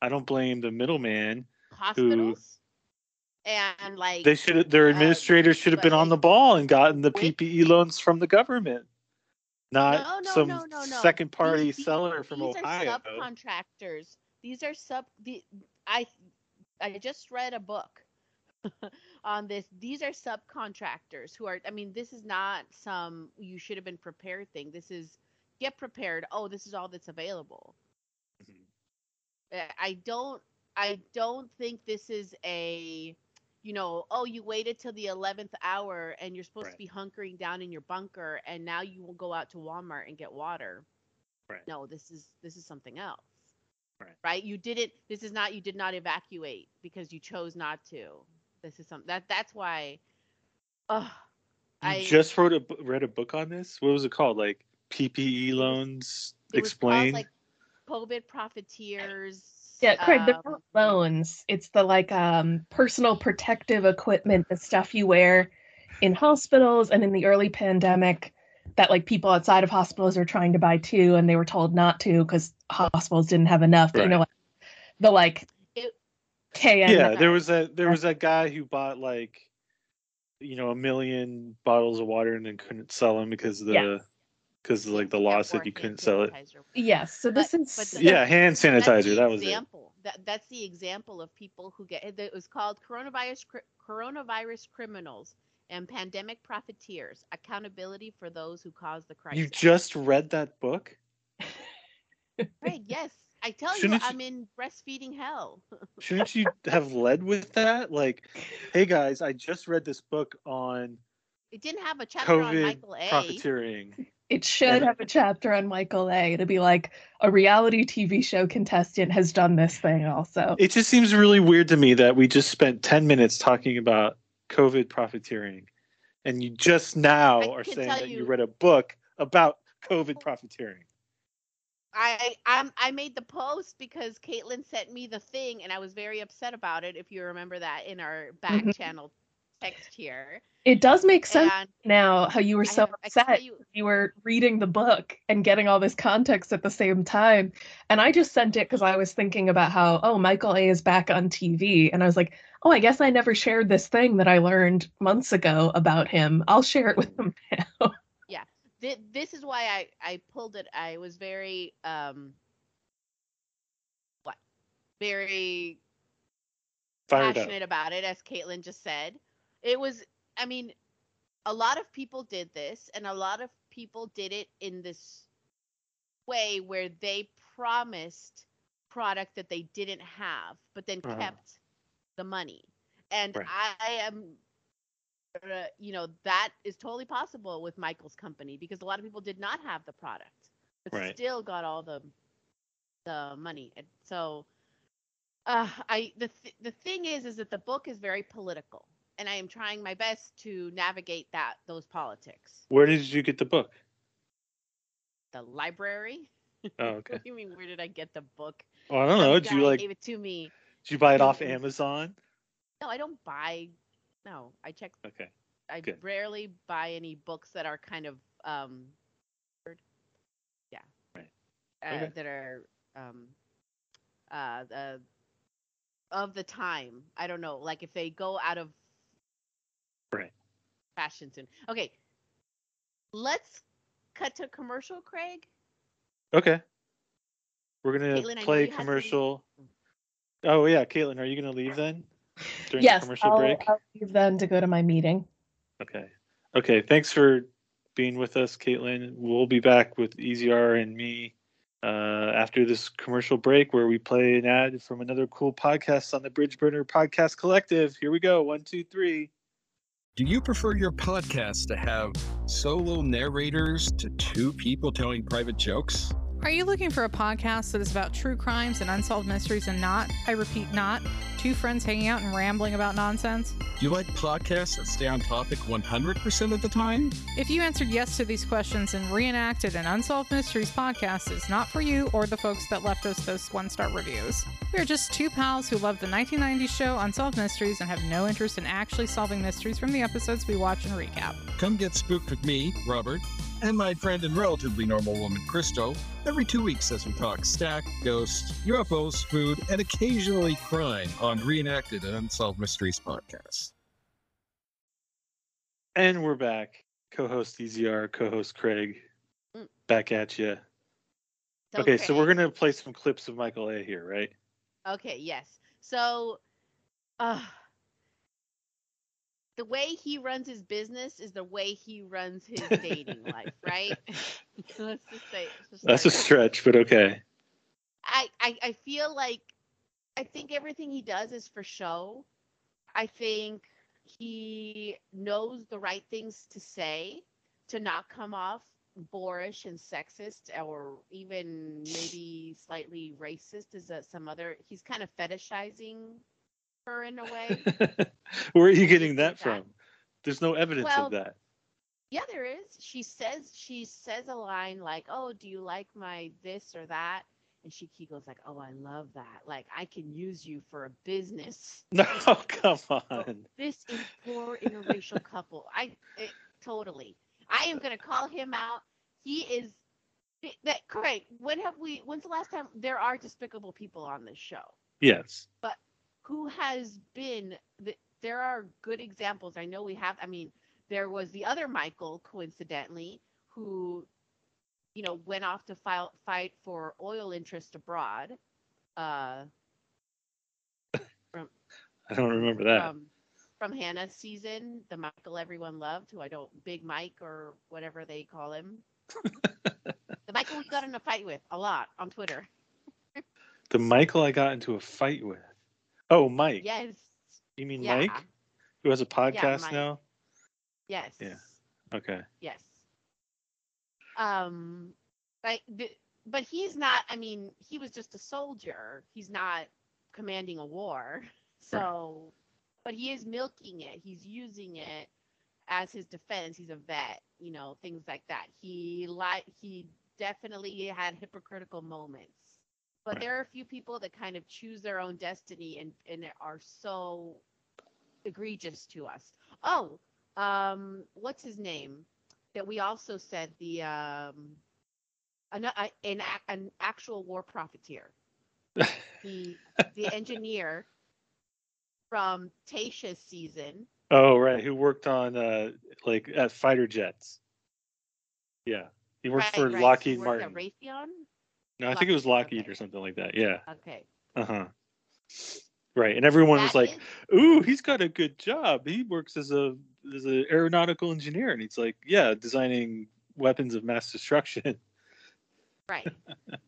I don't blame the middleman. Hospitals and like They should. Their Uh, administrators should have been on the ball and gotten the PPE loans from the government, not No, no, some no, second party These- these- seller from these Ohio. are subcontractors. These are sub. The I I just read a book on this. These are subcontractors who are. I mean, this is not some you should have been prepared thing. This is get prepared. Oh, this is all that's available. Uh, I don't. I don't think this is a. You know, oh, you waited till the eleventh hour and you're supposed Right. to be hunkering down in your bunker, and now you will go out to Walmart and get water. Right. No, this is this is something else. Right. Right. You didn't. This is not. You did not evacuate because you chose not to. This is something that. That's why. Oh, You I just wrote a read a book on this. What was it called? Like PPE loans it was called, explained. like COVID profiteers Yeah, Craig, they're um, not loans. It's the like um personal protective equipment, the stuff you wear in hospitals and in the early pandemic that like people outside of hospitals are trying to buy too, and they were told not to because hospitals didn't have enough. You Right. know, the like It- KN. yeah, there was a there was a guy who bought like you know a million bottles of water and then couldn't sell them because the Yeah. Because like the law said you couldn't sell it. Yes. So this But- is but the- Yeah, hand sanitizer. That was it. example. That that's the example of people who get it was called coronavirus coronavirus criminals and pandemic profiteers. Accountability for those who caused the crisis. You just read that book? Right, yes. I tell Shouldn't you, you- I'm in breastfeeding hell. Shouldn't you have led with that? Like, hey guys, I just read this book on It didn't have a chapter on COVID Michael A. profiteering. It should Yeah. have a chapter on Michael A. To be like a reality TV show contestant has done this thing also. It just seems really weird to me that we just spent 10 minutes talking about COVID profiteering and you just now I are saying that you you- read a book about COVID profiteering. I I'm, I made the post because Caitlin sent me the thing, and I was very upset about it. If you remember that in our back Mhm. channel text here, It does make sense and now how you were so have- I can tell upset you, you were reading the book and getting all this context at the same time. And I just sent it because I was thinking about how, oh, Michael A is back on TV. And I was like, oh, I guess I never shared this thing that I learned months ago about him. I'll share it with them now. thi- this is why I I pulled it. I was very um what very Fired up. passionate about it, as Caitlin just said. It was, I mean, a lot of people did this, and a lot of people did it in this way where they promised product that they didn't have, but then Uh-huh. kept the money. And Right. I am, uh, you know, that is totally possible with Michael's company because a lot of people did not have the product, but Right. still got all the the money. And so, uh, I the th- the thing is, is that the book is very political, and I am trying my best to navigate that those politics. Where did you get the book? The library. Oh, okay. What do you mean? Where did I get the book? Well, I don't Some know. Did you like gave it to me. did you buy it off Amazon? No, I don't buy. No, I check. Okay. I Good. rarely buy any books that are kind of um, yeah, Right. uh, Okay. that are um, uh, the of the time. I don't know, like if they go out of Right. fashion soon. Okay, let's cut to commercial, Craig. Okay. We're gonna Caitlin, play you to commercial. Oh yeah, Caitlin, are you gonna leave then? During yes, the commercial I'll, break? I'll leave then to go to my meeting. Okay. Okay. Thanks for being with us, Caitlin. We'll be back with Iciar and me uh, after this commercial break where we play an ad from another cool podcast on the Bridge Burner Podcast Collective. Here we go. One, two, three. Do you prefer your podcast to have solo narrators to two people telling private jokes? Are you looking for a podcast that is about true crimes and unsolved mysteries and not, I repeat, not, two friends hanging out and rambling about nonsense? Do you like podcasts that stay on topic 100% of the time? If you answered yes to these questions and reenacted an Unsolved Mysteries podcast is not for you or the folks that left us those one star reviews. We are just two pals who love the 1990s show Unsolved Mysteries and have no interest in actually solving mysteries from the episodes we watch and recap. Come get spooked with me, Robert, and my friend and relatively normal woman, Christo, every two weeks as we talk stack, ghosts, UFOs, food, and occasionally crime on Reenacted and Unsolved Mysteries podcast. And we're back. Co-host Iciar, co-host Craig, Mm. back at you. Okay, so we're gonna play some clips of Michael A. here, right? Okay, yes. So, uh, the way he runs his business is the way he runs his dating life, right? let's just say let's just That's a stretch, but okay. I, I I feel like I think everything he does is for show. I think he knows the right things to say to not come off boorish and sexist or even maybe slightly racist is that uh, some other he's kind of fetishizing her in a way. Where are you getting that- from? There's no evidence Well, of that. Yeah, there is. She says she says a line like, "Oh, do you like my this or that?" And Shiki goes like, "Oh, I love that. Like, I can use you for a business. No, oh, come oh, on. This is poor interracial couple. I it, totally. I am gonna call him out. He is eh, that Craig. When have we? When's the last time there are despicable people on this show? Yes. But who has been the, there are good examples i know we have i mean there was the other michael coincidentally who you know went off to file, fight for oil interest abroad uh I don't remember that. from from hannah's season the michael everyone loved who i don't big mike or whatever they call him the michael we got in a fight with a lot on twitter the Michael I got into a fight with. Oh, Mike. yes You mean yeah Mike, who has a podcast Mike. now? yes Yeah. Okay. Yes. Um, like, the, but he's not. I mean, he was just a soldier. He's not commanding a war. So, but he is milking it. He's using it as his defense. He's a vet. You know, things like that. He like he definitely had hypocritical moments. But Right. there are a few people that kind of choose their own destiny and and are so egregious to us. Oh, um, what's his name? That we also said the um, an, an, an actual war profiteer, the the engineer from Tayshia's season. Oh, right. Who worked on uh like at fighter jets? Yeah. He worked Right, for right. Lockheed worked at Martin. Raytheon. No, I think it was Lockheed, Lockheed okay. or something like that. Yeah. Okay. Uh huh. Right. And everyone was like, is- "Ooh, he's got a good job. He works as a as an aeronautical engineer." And he's like, "Yeah, designing weapons of mass destruction." right,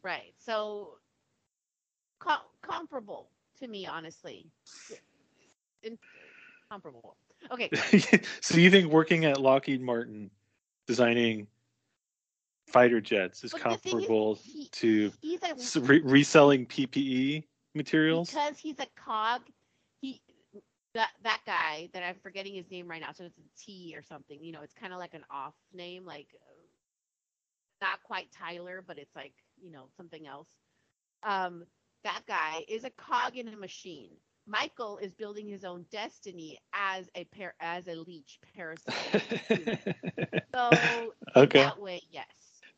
right. So com- comparable to me, honestly. In- comparable. Okay. so you think working at Lockheed Martin designing fighter jets is But thing is, comparable he- to a re- reselling PPE materials? because he's a cog. He that that guy that I'm forgetting his name right now. So it's a T or something. You know, it's kind of like an off name, like not quite Tyler, but it's like you know something else. Um, that guy is a cog in a machine. Michael is building his own destiny as a par- as a leech parasite. so in Okay. that way, yes.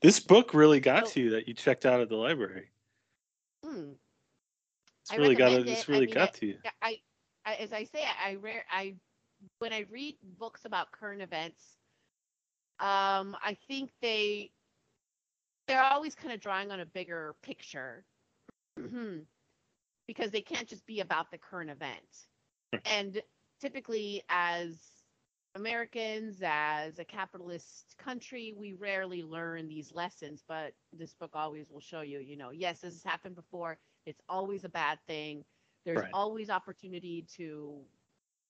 This book really got So- to you that you checked out of the library. Hmm. It's really got it. it's it. I really mean, got to you. I, I as I say, I rare I when I read books about current events, um, I think they they're always kind of drawing on a bigger picture because they can't just be about the current event. And typically, as Americans, as a capitalist country, we rarely learn these lessons. But this book always will show you, you know, yes, this has happened before. It's always a bad thing. There's Right. always opportunity to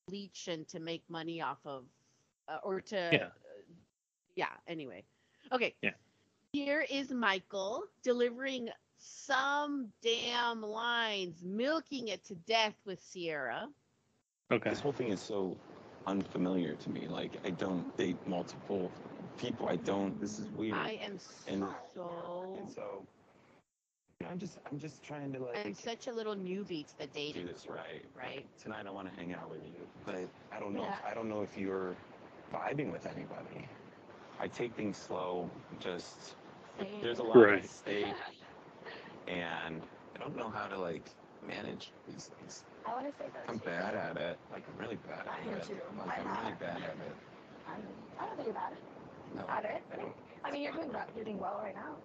leech and to make money off of, uh, or to, Yeah. yeah. Anyway, okay. Yeah. Here is Michael delivering some damn lines, milking it to death with Sierra. Okay. This whole thing is so unfamiliar to me. Like I don't date multiple people. I don't. This is weird. I am And- so and so you know, I'm just I'm just trying to like I'm such a little newbie to the dating. do dating this pool, right. right? Tonight I want to hang out with you, but I don't know. Yeah. If, I don't know if you're vibing with anybody. I take things slow. Just there's a lot Right. at stake, and I don't know how to like manage these things. I want to say that. I'm bad at it. Like I'm really bad I at am it. too. Like I'm I'm really bad at it. I'm, I don't think you're bad No, at it. I don't. I mean, you're doing you're doing well right now.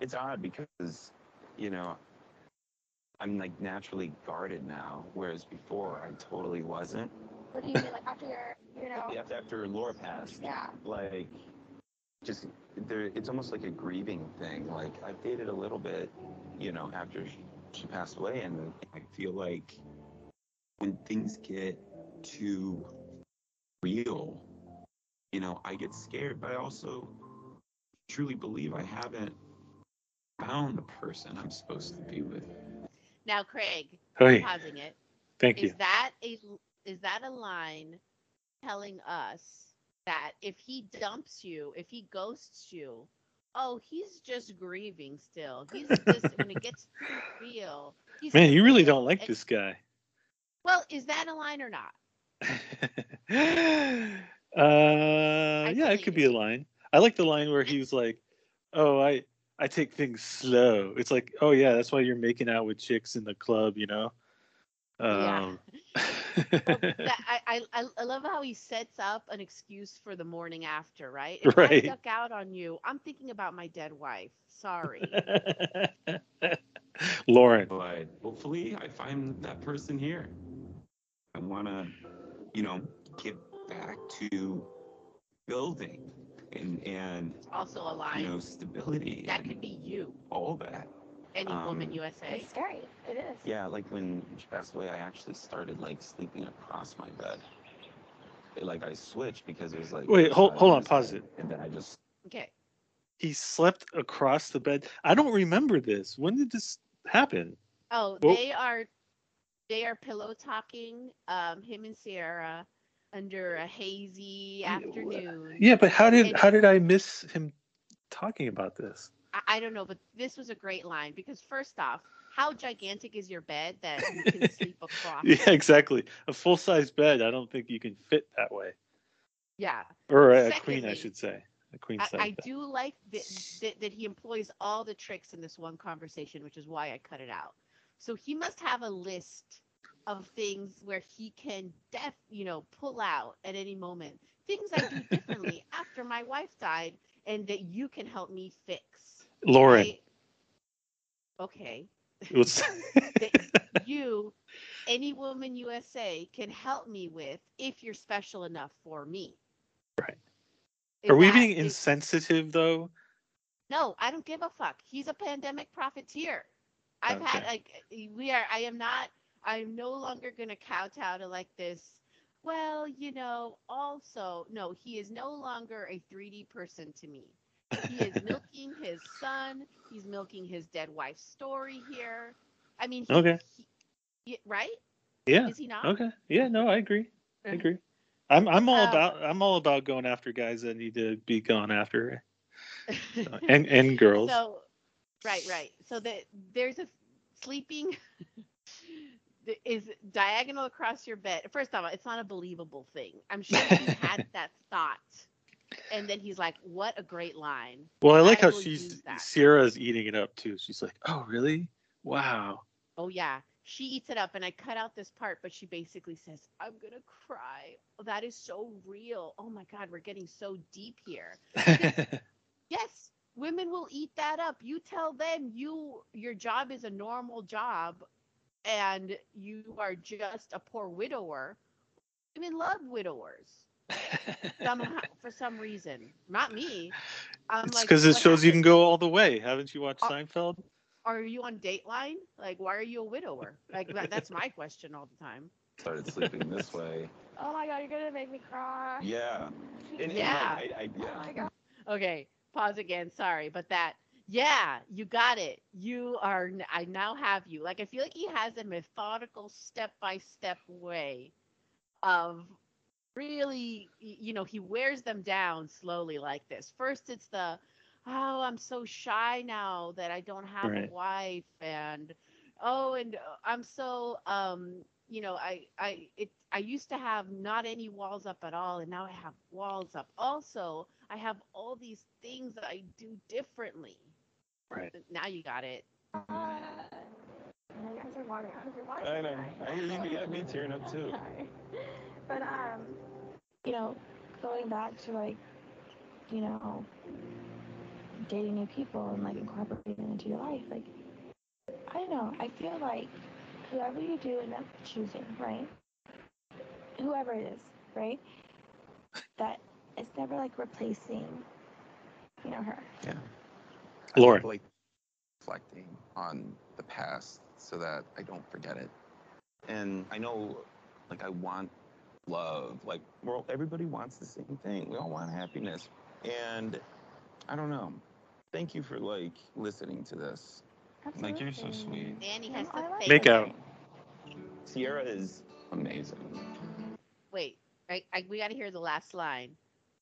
it's odd because you know i'm like naturally guarded now whereas before i totally wasn't What do you mean, like after your, you know? after, after laura passed Yeah. like just there it's almost like a grieving thing like i've dated a little bit you know after she, she passed away and i feel like when things get too real you know i get scared but i also truly believe i haven't found the person i'm supposed to be with Now, Craig, Hey, pausing it. thank Is you. that a is that a line telling us that if he dumps you, if he ghosts you, Oh, he's just grieving still. He's just when it gets real. He's Man, you really don't like And- this guy. Well, is that a line or not? uh, yeah, it could be a line. I like the line where he was like, "Oh, I I take things slow." It's like, "Oh yeah, that's why you're making out with chicks in the club," you know. Yeah. Um, That, I, I I I love how he sets up an excuse for the morning after, right? If I Right. duck out on you, I'm thinking about my dead wife. Sorry. Lauren. But hopefully, I find that person here. I want to, you know, get back to building and and also a you line. know stability that could be you. all that. Any woman Um, USA. It's scary. It is. Yeah, like when she passed away, I actually started like sleeping across my bed. It, like I switched because it was like Wait, hold- hold on, pause it. and then I just Okay. He slept across the bed. I don't remember this. When did this happen? Oh, Well- they are they are pillow talking, um, him and Sierra under a hazy afternoon. Yeah, but how did And- how did I miss him talking about this? I, I don't know, but this was a great line because first off, how gigantic is your bed that you can sleep across? Yeah, exactly. A full size bed. I don't think you can fit that way. Yeah. Or a, a queen, I should say. A queen I, size I bed. do like that, that that he employs all the tricks in this one conversation, which is why I cut it out. So he must have a list of things where he can def you know pull out at any moment things I do differently after my wife died, and that you can help me fix. Lauren. right? Okay. You, any woman USA, can help me with if you're special enough for me. Right. Is Are we being is- insensitive though? No, I don't give a fuck. He's a pandemic profiteer. I've had like we are. I am not. I'm no longer gonna kowtow to like this. Well, you know. Also, no, he is no longer a 3D person to me. He is milking his son. He's milking his dead wife's story here. I mean, he, Okay. he- right? Yeah. Is he not? Okay. Yeah, no, I agree. I agree. I'm I'm all Um, about I'm all about going after guys that need to be gone after. And and girls. So, right, right. So that there's a sleeping is diagonal across your bed. First of all, it's not a believable thing. I'm sure he had that thought, and then he's like, "What a great line." well, I like I how she's. Sierra's eating it up too. She's like, "Oh, really? Wow." Oh yeah, she eats it up, and I cut out this part, but she basically says, "I'm gonna cry." Oh, that is so real. Oh my God, we're getting so deep here. yes women will eat that up you tell them you your job is a normal job and you are just a poor widower women love widowers somehow for some reason not me i'm it's like because it what shows you can go all the way. Haven't you watched Uh, Seinfeld? are you on dateline like why are you a widower like that, that's my question all the time started sleeping this way. Oh my god, you're gonna make me cry. Yeah. And, and, Yeah. like, I, I, Oh yeah. my god. okay pause again sorry but that yeah you got it. You are I now have you. Like i feel like he has a methodical step by step way of really you know he wears them down slowly like this. First it's the oh i'm so shy now that i don't have Right. a wife and oh and uh, i'm so um you know i i it i used to have not any walls up at all and now i have walls up. Also i have all these things that i do differently Right. now you got it Uh, you guys are water. You're water. I know. I you got me tearing up too. But um, you know, going back to like, you know, dating new people and like incorporating them into your life, like, I don't know. I feel like whoever you do end up choosing, right? Whoever it is, right? That it's never like replacing, you know, her. Yeah. Lauren. Like reflecting on the past so that I don't forget it. And I know, like, I want love. Like, we're all, everybody wants the same thing. We all want happiness. And I don't know. Thank you for like listening to this. Like, you're so sweet. danny has to like Make out. Sierra is amazing. wait I, I we got to hear the last line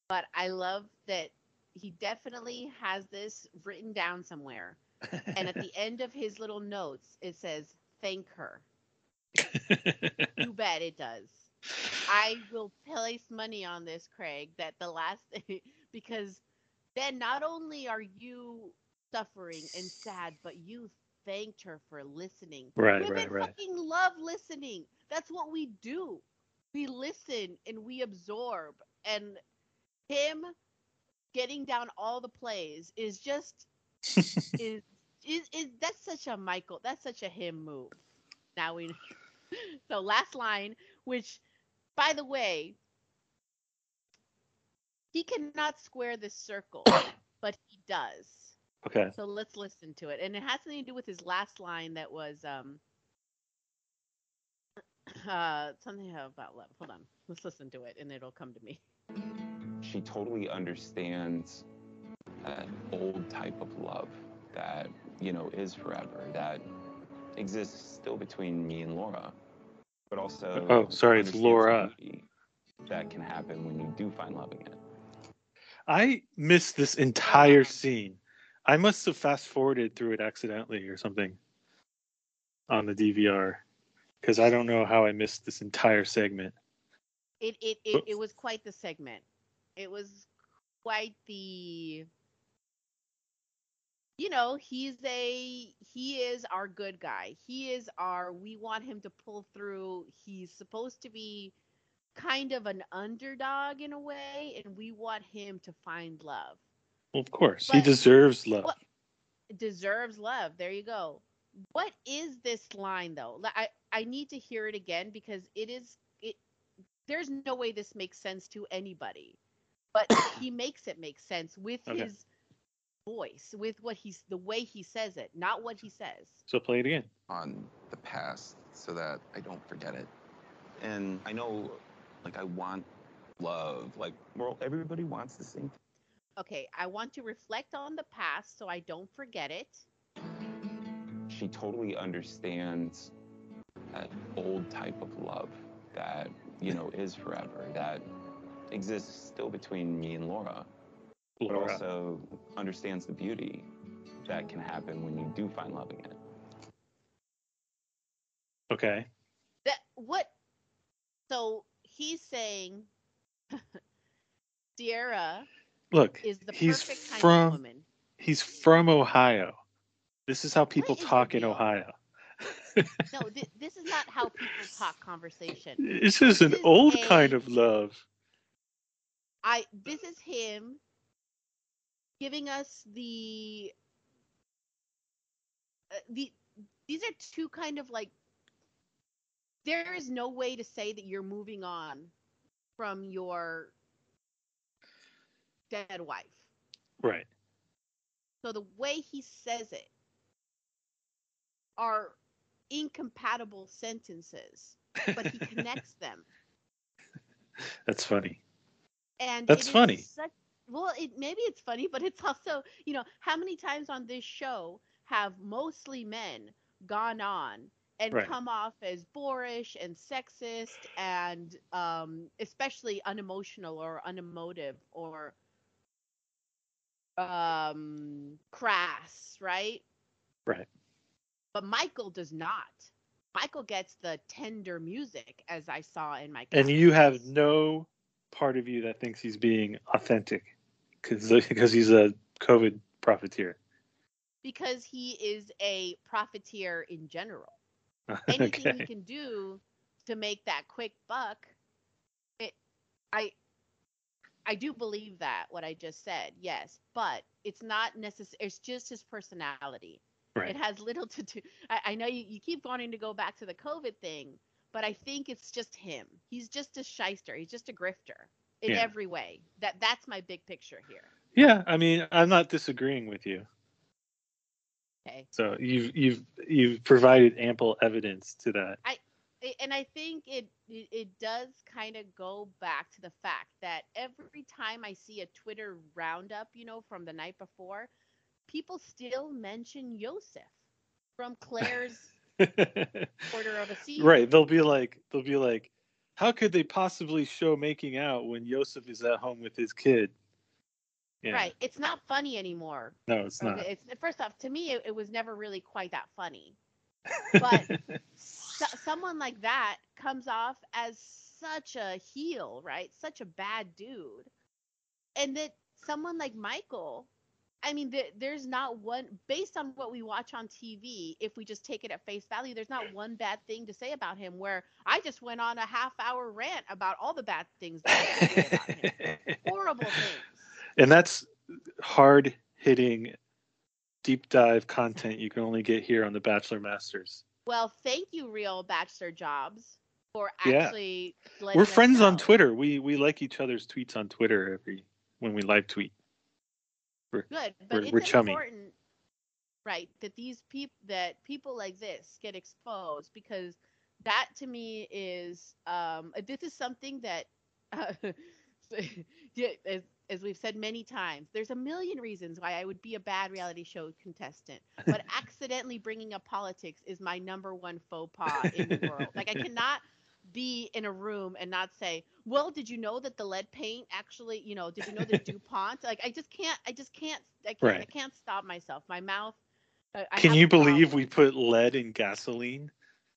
but i love that he definitely has this written down somewhere. And at the end of his little notes, it says, "Thank her." You bet it does. I will place money on this, Craig, that the last because then not only are you suffering and sad, but you thanked her for listening. Right, Women right, right. fucking love listening. That's what we do. We listen and we absorb. And him getting down all the plays is just is is, is that's such a Michael. That's such a him move. Now we so last line, which by the way, he cannot square this circle, but he does. okay. So let's listen to it. And it has something to do with his last line that was um uh something about love. Hold on. Let's listen to it and it'll come to me. She totally understands that old type of love that, you know, is forever, that exists still between me and Laura. But also Oh, sorry, it's Laura. That can happen when you do find love again. I missed this entire scene. I must have fast forwarded through it accidentally or something on the DVR because I don't know how I missed this entire segment. It it, it it was quite the segment. It was quite the you know, he's a he is our good guy. He is our we want him to pull through. He's supposed to be kind of an underdog in a way and we want him to find love. Well, of course, he deserves love. What deserves love. There you go. What is this line though? I I need to hear it again because it is it. There's no way this makes sense to anybody, but he makes it make sense with Okay. his voice, with what he's the way he says it, not what he says. So play it again. on the past so that I don't forget it. And I know, like, I want love. Like, well, everybody wants the same. Thing. Okay, I want to reflect on the past so I don't forget it. She totally understands that old type of love that, you know, is forever, that exists still between me and Laura, but Laura. also understands the beauty that can happen when you do find love again. Okay. That what? So he's saying, Sierra Look, is the he's perfect kind from of woman. he's from Ohio. This is how people is talk in? Ohio. No, th- this is not how people talk conversation. This is an is old a- kind of love. I this is him giving us the uh, the these are two kind of like there is no way to say that you're moving on from your dead wife. Right. So the way he says it are incompatible sentences, but he connects them. That's funny. And That's funny. Such, well, it maybe it's funny, but it's also you know how many times on this show have mostly men gone on and Right. come off as boorish and sexist and um, especially unemotional or unemotive or um, crass, right? Right. But Michael does not. Michael gets the tender music, as I saw in my. And you have no part of you that thinks he's being authentic because because he's a COVID profiteer. because he is a profiteer in general. Anything he can do to make that quick buck, it, I, I do believe that what I just said, yes, but it's not necessary. It's just his personality. Right. It has little to do. I, I know you, you keep wanting to go back to the COVID thing, but I think it's just him. He's just a shyster. He's just a grifter in Yeah. every way. That that's my big picture here. Yeah, I mean, I'm not disagreeing with you. Okay. So you've you've you've provided ample evidence to that. I- and I think it it, it does kind of go back to the fact that every time I see a Twitter roundup, you know, from the night before, people still mention Yosef from Clare's Quarter of a right. They'll be like they'll be like, how could they possibly show making out when Yosef is at home with his kid? Yeah. Right. It's not funny anymore. No, it's not. It's first off, to me, it, it was never really quite that funny. But so, someone like that comes off as such a heel, right? Such a bad dude, and that someone like Michael. I mean, th- there's not one based on what we watch on TV. If we just take it at face value, there's not one bad thing to say about him. Where I just went on a half hour rant about all the bad things that I have about him. Horrible things. and that's hard hitting deep dive content you can only get here on the Bachelor Masters. Well, thank you, Real Bachelor Jobs, for actually. letting We're friends on. Twitter. We we like each other's tweets on Twitter every when we live tweet. We're, Good, but we're, it's we're chummy. important, right? That these people, that people like this get exposed because that to me is, um, this is something that, uh, as, as we've said many times, there's a million reasons why I would be a bad reality show contestant, but accidentally bringing up politics is my number one faux pas in the world. Like I cannot be in a room and not say, "Well, did you know that the lead paint actually, you know, did you know the DuPont?" Like I just can't, I just can't, I can't, I can't stop myself. My mouth. I, I Can have you believe we put lead in gasoline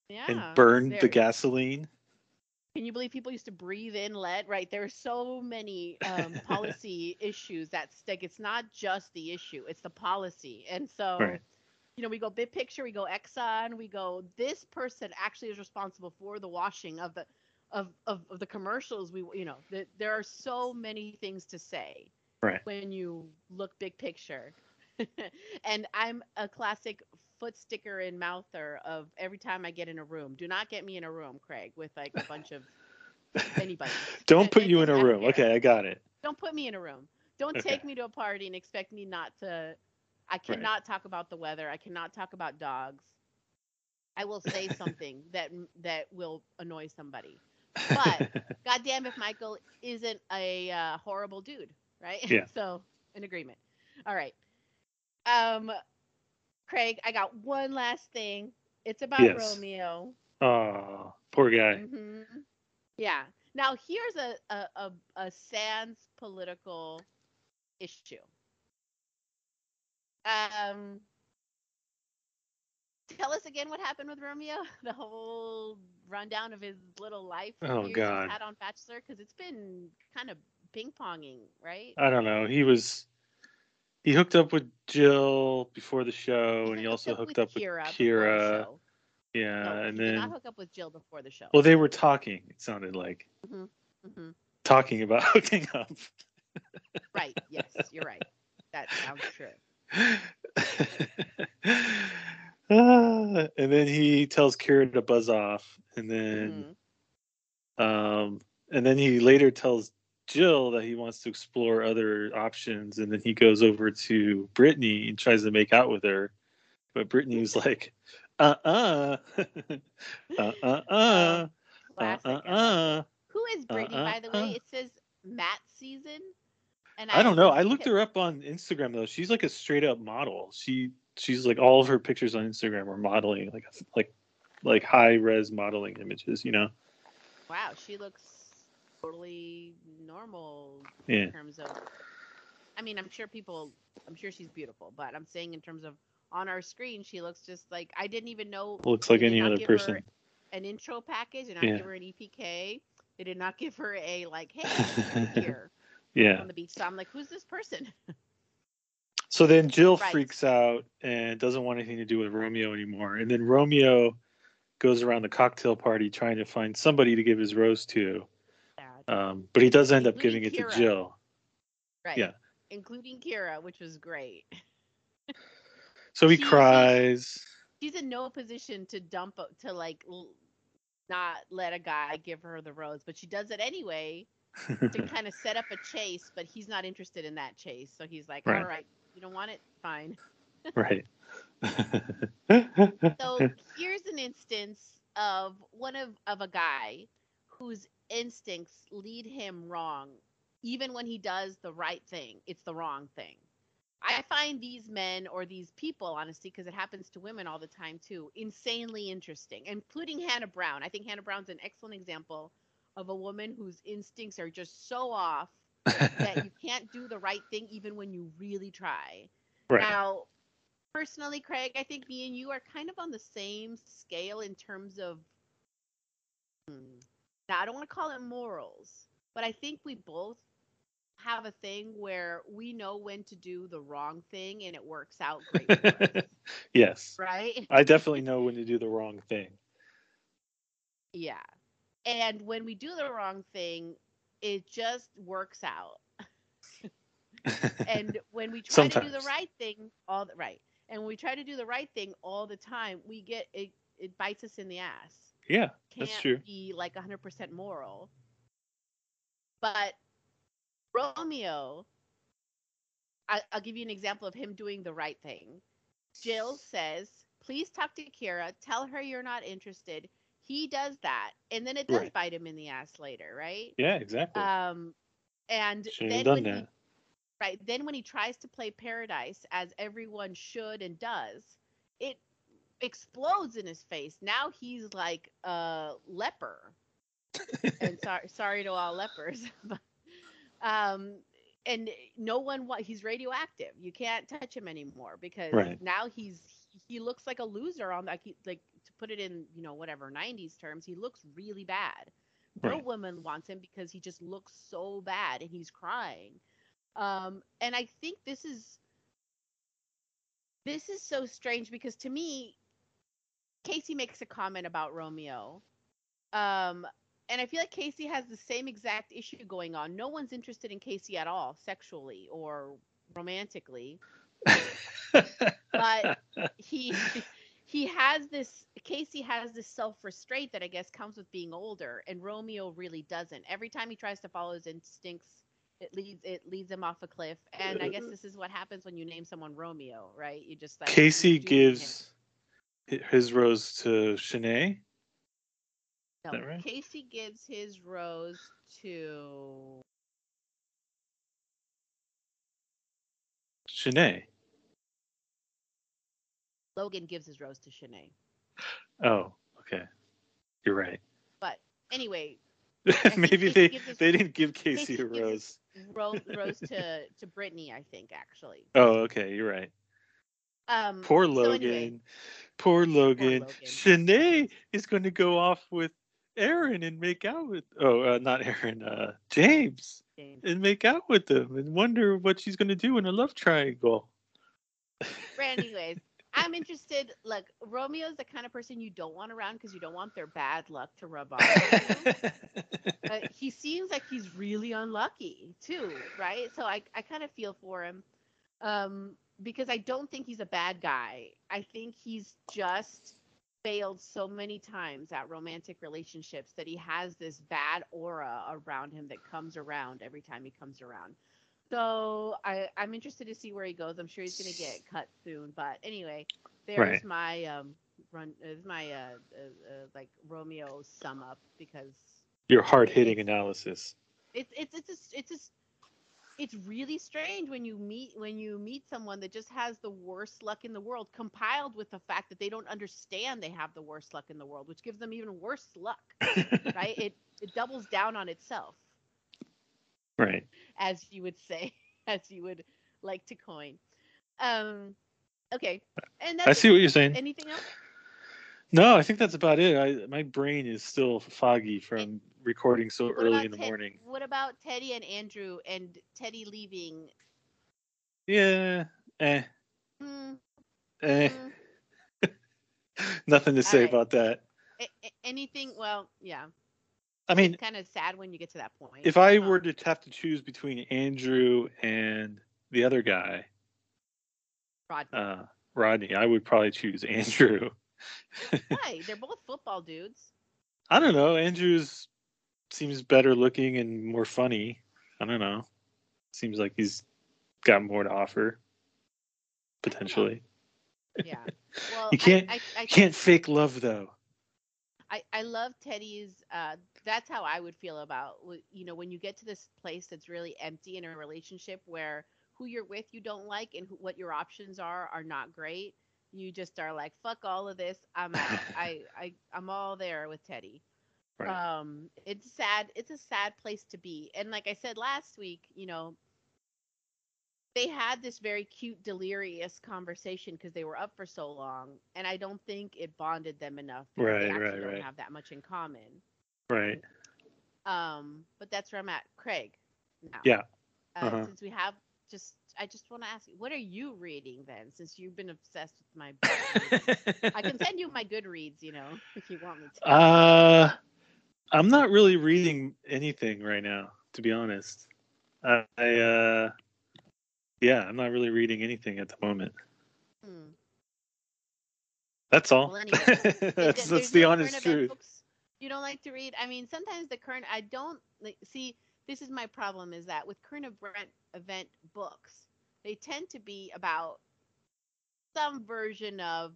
yeah, and burned the gasoline? Can you believe people used to breathe in lead? Right. There are so many um, policy issues that stick. It's not just the issue; it's the policy. And so, Right. You know, we go big picture, we go Exxon, we go. This person actually is responsible for the washing of the of of, of the commercials. We, you know, that there are so many things to say Right. when you look big picture. and I'm a classic foot sticker and mouther of every time I get in a room. Do not get me in a room, Craig, with like a bunch of anybody. Don't put you in a room. Okay, I got it. Don't put me in a room. Don't Okay. take me to a party and expect me not to. I cannot talk about the weather. I cannot talk about dogs. I will say something that that will annoy somebody. But goddamn, if Michael isn't a uh, horrible dude, right? Yeah. so, in agreement. All right. Um, Craig, I got one last thing. It's about Yes. Romeo. oh, poor guy. hmm Yeah. Now here's a a, a, a sans political issue. Um, tell us again what happened with Romeo. The whole rundown of his little life. Oh, God. Had on Bachelor because it's been kind of ping ponging, right? I don't know. He was he hooked up with Jill before the show, and he also hooked up with Kira. Kira. the show. Yeah, No, and he did not hook up with Jill before the show. well, they were talking. It sounded like hmm talking about hooking up. Right. Yes, you're right. That sounds true. And then he tells Kira to buzz off, and then Mhm. um, and then he later tells Jill that he wants to explore other options, and then he goes over to Brittany and tries to make out with her, but Brittany's like, uh uh, uh uh uh, uh uh love uh. Who is Brittany, Uh, by the uh, way? uh. It says Matt season. And I don't know. I looked her up on Instagram though. She's like a straight up model. She she's like all of her pictures on Instagram are modeling like like like high res modeling images. You know. Wow, she looks totally normal Yeah. in terms of. I mean, I'm sure people. I'm sure she's beautiful, but I'm saying in terms of on our screen, she looks just like I didn't even know. Looks like any other person. An intro package, and I Yeah. give her an EPK. They did not give her a like, hey, here Yeah. on the beach. So I'm like, who's this person? So then Jill Right. freaks out and doesn't want anything to do with Romeo anymore. And then Romeo goes around the cocktail party trying to find somebody to give his rose to. Um, but he does end up giving it to Jill. right. yeah. Including Kira, which was great. So he she- cries. she's in no position to dump to like not let a guy give her the rose, but she does it anyway to kind of set up a chase. But he's not interested in that chase, so he's like, Right. "All right, you don't want it, fine." right. So here's an instance of one of of a guy whose instincts lead him wrong, even when he does the right thing. It's the wrong thing. I find these men or these people, honestly, because it happens to women all the time too, insanely interesting, including Hannah Brown. I think Hannah Brown's an excellent example of a woman whose instincts are just so off that you can't do the right thing even when you really try. right. Now, personally, Craig, I think me and you are kind of on the same scale in terms of. Hmm, now, I don't want to call it morals, but I think we both have a thing where we know when to do the wrong thing and it works out great yes. right? I definitely know when to do the wrong thing. Yeah. And when we do the wrong thing, it just works out. And when we try to do the right thing, all the right. And when we try to do the right thing all the time, we get it it bites us in the ass. yeah, Can't that's true. be like 100% moral. But Romeo I, I'll give you an example of him doing the right thing. Jill says, "Please talk to Kira. Tell her you're not interested." He does that, and then it does Right. bite him in the ass later, right? Yeah, exactly. Um, and then when he right then when he tries to play Paradise as everyone should and does, it explodes in his face. Now he's like a leper. and sorry, sorry to all lepers, but um, and no one wa- he's radioactive. You can't touch him anymore because Right. now he's he looks like a loser on like he, like put it in you know whatever 90s terms he looks really bad. No Right. woman wants him because he just looks so bad and he's crying. Um and i think this is this is so strange because to me casey makes a comment about romeo. Um and i feel like casey has the same exact issue going on. No one's interested in casey at all sexually or romantically. But he he has this Casey has this self-restraint that I guess comes with being older and Romeo really doesn't. Every time he tries to follow his instincts it leads it leads him off a cliff and I guess uh, this is what happens when you name someone Romeo, right? You just like Casey dooming him. gives his rose to Shanae. no, right? Casey gives his rose to Shanae. Logan gives his rose to Shanae. Oh, okay. You're right. But anyway, Maybe they his- they didn't give Casey a rose. rose, rose to to Brittany, I think actually. Oh, okay. You're right. Um Poor so Logan. anyway, Poor Logan. Logan. Shanae is going to go off with Aaron and make out with. Oh, uh, not Aaron. Uh, James James. and make out with them and wonder what she's going to do in a love triangle. But anyways, I'm interested. Look, Romeo's the kind of person you don't want around because you don't want their bad luck to rub off. but he seems like he's really unlucky too, right? So I, I kind of feel for him um, because I don't think he's a bad guy. I think he's just failed so many times at romantic relationships that he has this bad aura around him that comes around every time he comes around. So I, I'm interested to see where he goes. I'm sure he's gonna get cut soon. But anyway, there's Right. my um run. Is my uh, uh, uh like Romeo sum up because Your hard hitting analysis. it's it's it's just, it's just it's really strange when you meet when you meet someone that just has the worst luck in the world compiled with the fact that they don't understand they have the worst luck in the world which gives them even worse luck right it it doubles down on itself right. as you would say as you would like to coin um okay and that's I see it. what you're saying. anything else No, I think that's about it. I my brain is still foggy from recording so What early in the Ted- morning. what about teddi and andrew and teddi leaving Yeah. Eh. Hmm, Eh. hmm. Nothing to say Alright. about that. A- anything well yeah I mean, kind of sad when you get to that point. if I Um, were to have to choose between Andrew and the other guy, Rodney. uh, Rodney, I would probably choose Andrew. Why? They're both football dudes. I don't know. Andrew's seems better looking and more funny. I don't know. Seems like he's got more to offer. Potentially. Yeah. Well, You can't- I, I, I, Can't fake love though. I, I love Teddi's. Uh, that's how I would feel about you know when you get to this place that's really empty in a relationship where who you're with you don't like and who, what your options are are not great. You just are like fuck all of this. I'm out. I I I'm all there with Teddi. Right. Um, it's sad. It's a sad place to be. And like I said last week, you know, they had this very cute, delirious conversation because they were up for so long, and I don't think it bonded them enough. because Right, they actually right, don't right. have that much in common. Right. Um, but that's where I'm at, Craig. Now. Yeah. Uh, Uh-huh. Since we have just, I just want to ask you, what are you reading then? Since you've been obsessed with my, book? I can send you my Goodreads, you know, if you want me to. Uh, I'm not really reading anything right now, to be honest. I, I uh, yeah, I'm not really reading anything at the moment. Hmm. That's all. Well, anyway, that's that's the no honest truth. books you don't like to read. I mean, sometimes the current I don't like, see. This is my problem: is that with current event event books, they tend to be about some version of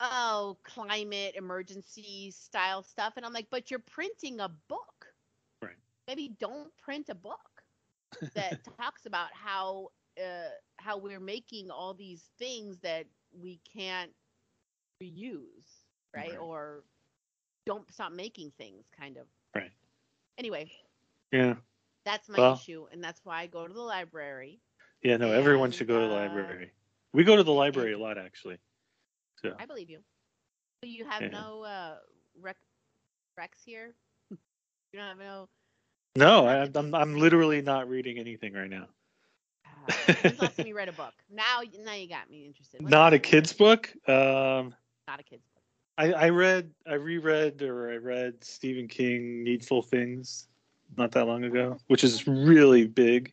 oh climate emergency style stuff, and I'm like, but you're printing a book. Right. Maybe don't print a book that talks about how uh, how we're making all these things that we can't reuse, right? Right. Or don't stop making things, kind of. Right. Anyway, Yeah. that's my Well- issue, and that's why I go to the library. Yeah, no, everyone should go to the uh, library. We go to the library a lot, actually. So, I believe you. So you have Yeah. no uh, rec recs here. you don't have no. No, I, I'm I'm literally not reading anything right now. Uh, when's last time you read a book? Now, now you got me interested. The Not a kid's book. Um, Not a kid's book. I, I read, I reread, or I read Stephen King Needful Things not that long ago, which is really big.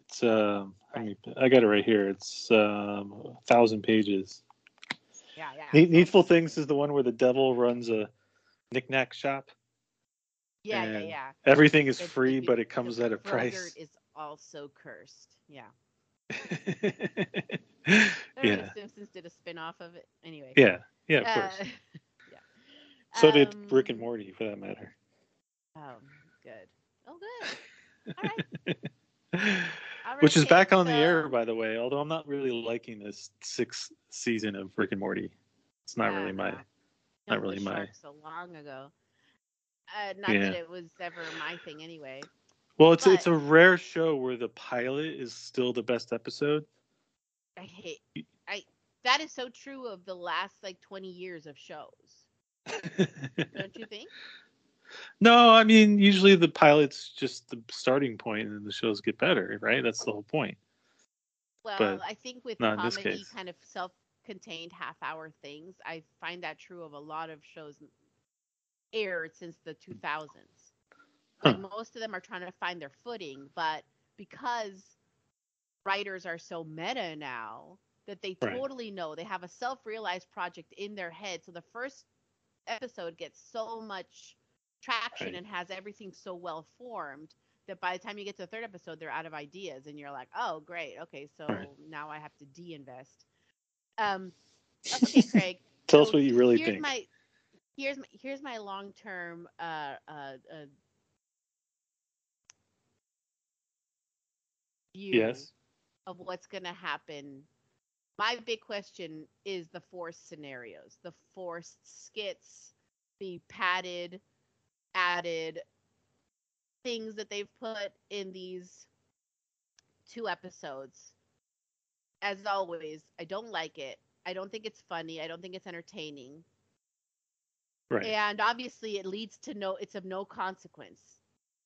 It's um, I mean, I got it right here. It's um, a thousand pages. Yeah, yeah. Needful Things is the one where the devil runs a knickknack shop. Yeah, yeah, yeah. Everything is The- the free, be- but it comes at a price. Is also cursed. Yeah. yeah, The Simpsons did a spin off of it. Anyway. yeah, yeah, of course. Uh, yeah. So did Um, Rick and Morty, for that matter. Um, good. Oh, good. All right. All Which is back on the air, by the way. Although I'm not really liking this sixth season of Rick and Morty. It's not Yeah, really my. no. not really my- So long ago. Uh, not Yeah. that it was ever my thing anyway. Well, it's it's a rare show where the pilot is still the best episode. I hate. I that is so true of the last like 20 years of shows. Don't you think? no, I mean usually the pilot's just the starting point, and the shows get better, right? That's the whole point. Well, But I think with comedy kind of self-contained half-hour things, I find that true of a lot of shows aired since the 2000s. Like most of them are trying to find their footing, but because writers are so meta now that they Right. totally know they have a self-realized project in their head, so the first episode gets so much traction Right. and has everything so well formed that by the time you get to the third episode, they're out of ideas, and you're like, oh, great, okay, so Right. now I have to de-invest. Um, okay, Craig. Tell us what you really think. My, here's my here's my long-term uh, uh, uh, view Yes. of what's going to happen. My big question is the forced scenarios, the forced skits, the padded, added things that they've put in these two episodes. As always, I don't like it. I don't think it's funny. I don't think it's entertaining. Right. And obviously, it leads to no. It's of no consequence.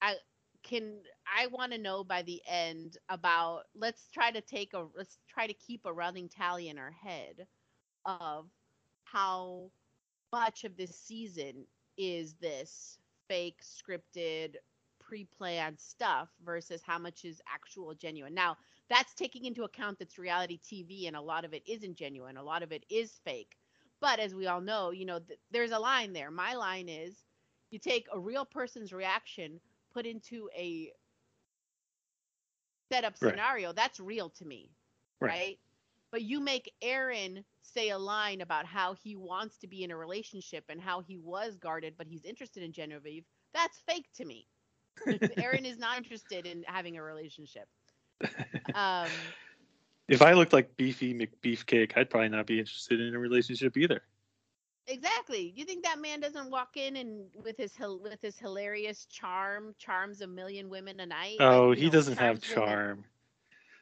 I can. I want to know by the end about. Let's try to take a. Let's try to keep a running tally in our head of how much of this season is this fake, scripted, pre-planned stuff versus how much is actual genuine. Now, that's taking into account that's reality TV, and a lot of it isn't genuine. A lot of it is fake. But as we all know, you know, th- there's a line there. My line is you take a real person's reaction, put into a setup Right. scenario, that's real to me. Right. Right. But you make Aaron say a line about how he wants to be in a relationship and how he was guarded, but he's interested in Genevieve. That's fake to me. Aaron is not interested in having a relationship. Um, If I looked like Beefy McBeefcake, I'd probably not be interested in a relationship either. Exactly. You think that man doesn't walk in and with his with his hilarious charm charms a million women a night? Oh, you he know, doesn't have charms women. charm.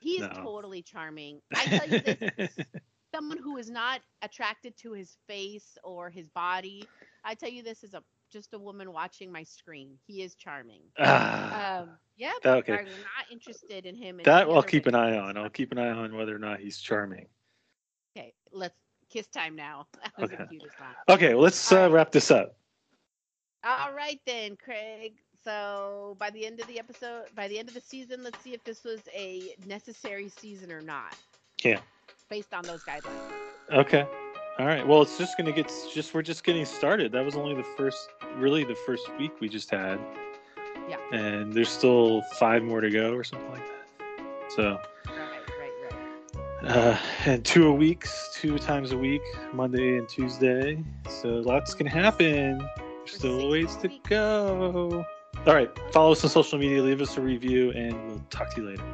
He's No. totally charming. I tell you this, someone who is not attracted to his face or his body. I tell you this is a just a woman watching my screen. He is charming. ah, Um, yeah, Okay. I'm not interested in him. in that I'll keep an eye on. I'll keep an eye on whether or not he's charming. Okay, let's kiss time now. That was the Okay. Okay, well, let's uh, wrap this up. All right then, Craig. So by the end of the episode, by the end of the season, let's see if this was a necessary season or not. Yeah. Based on those guidelines. Okay. All right. Well, it's just gonna get just we're just getting started. That was only the first, really the first week we just had. Yeah. And there's still five more to go or something like that. So, Right, right, right. uh, and two a weeks, two times a week, Monday and Tuesday. So lots can happen. There's still a ways to go. All right. Follow us on social media. Leave us a review, and we'll talk to you later.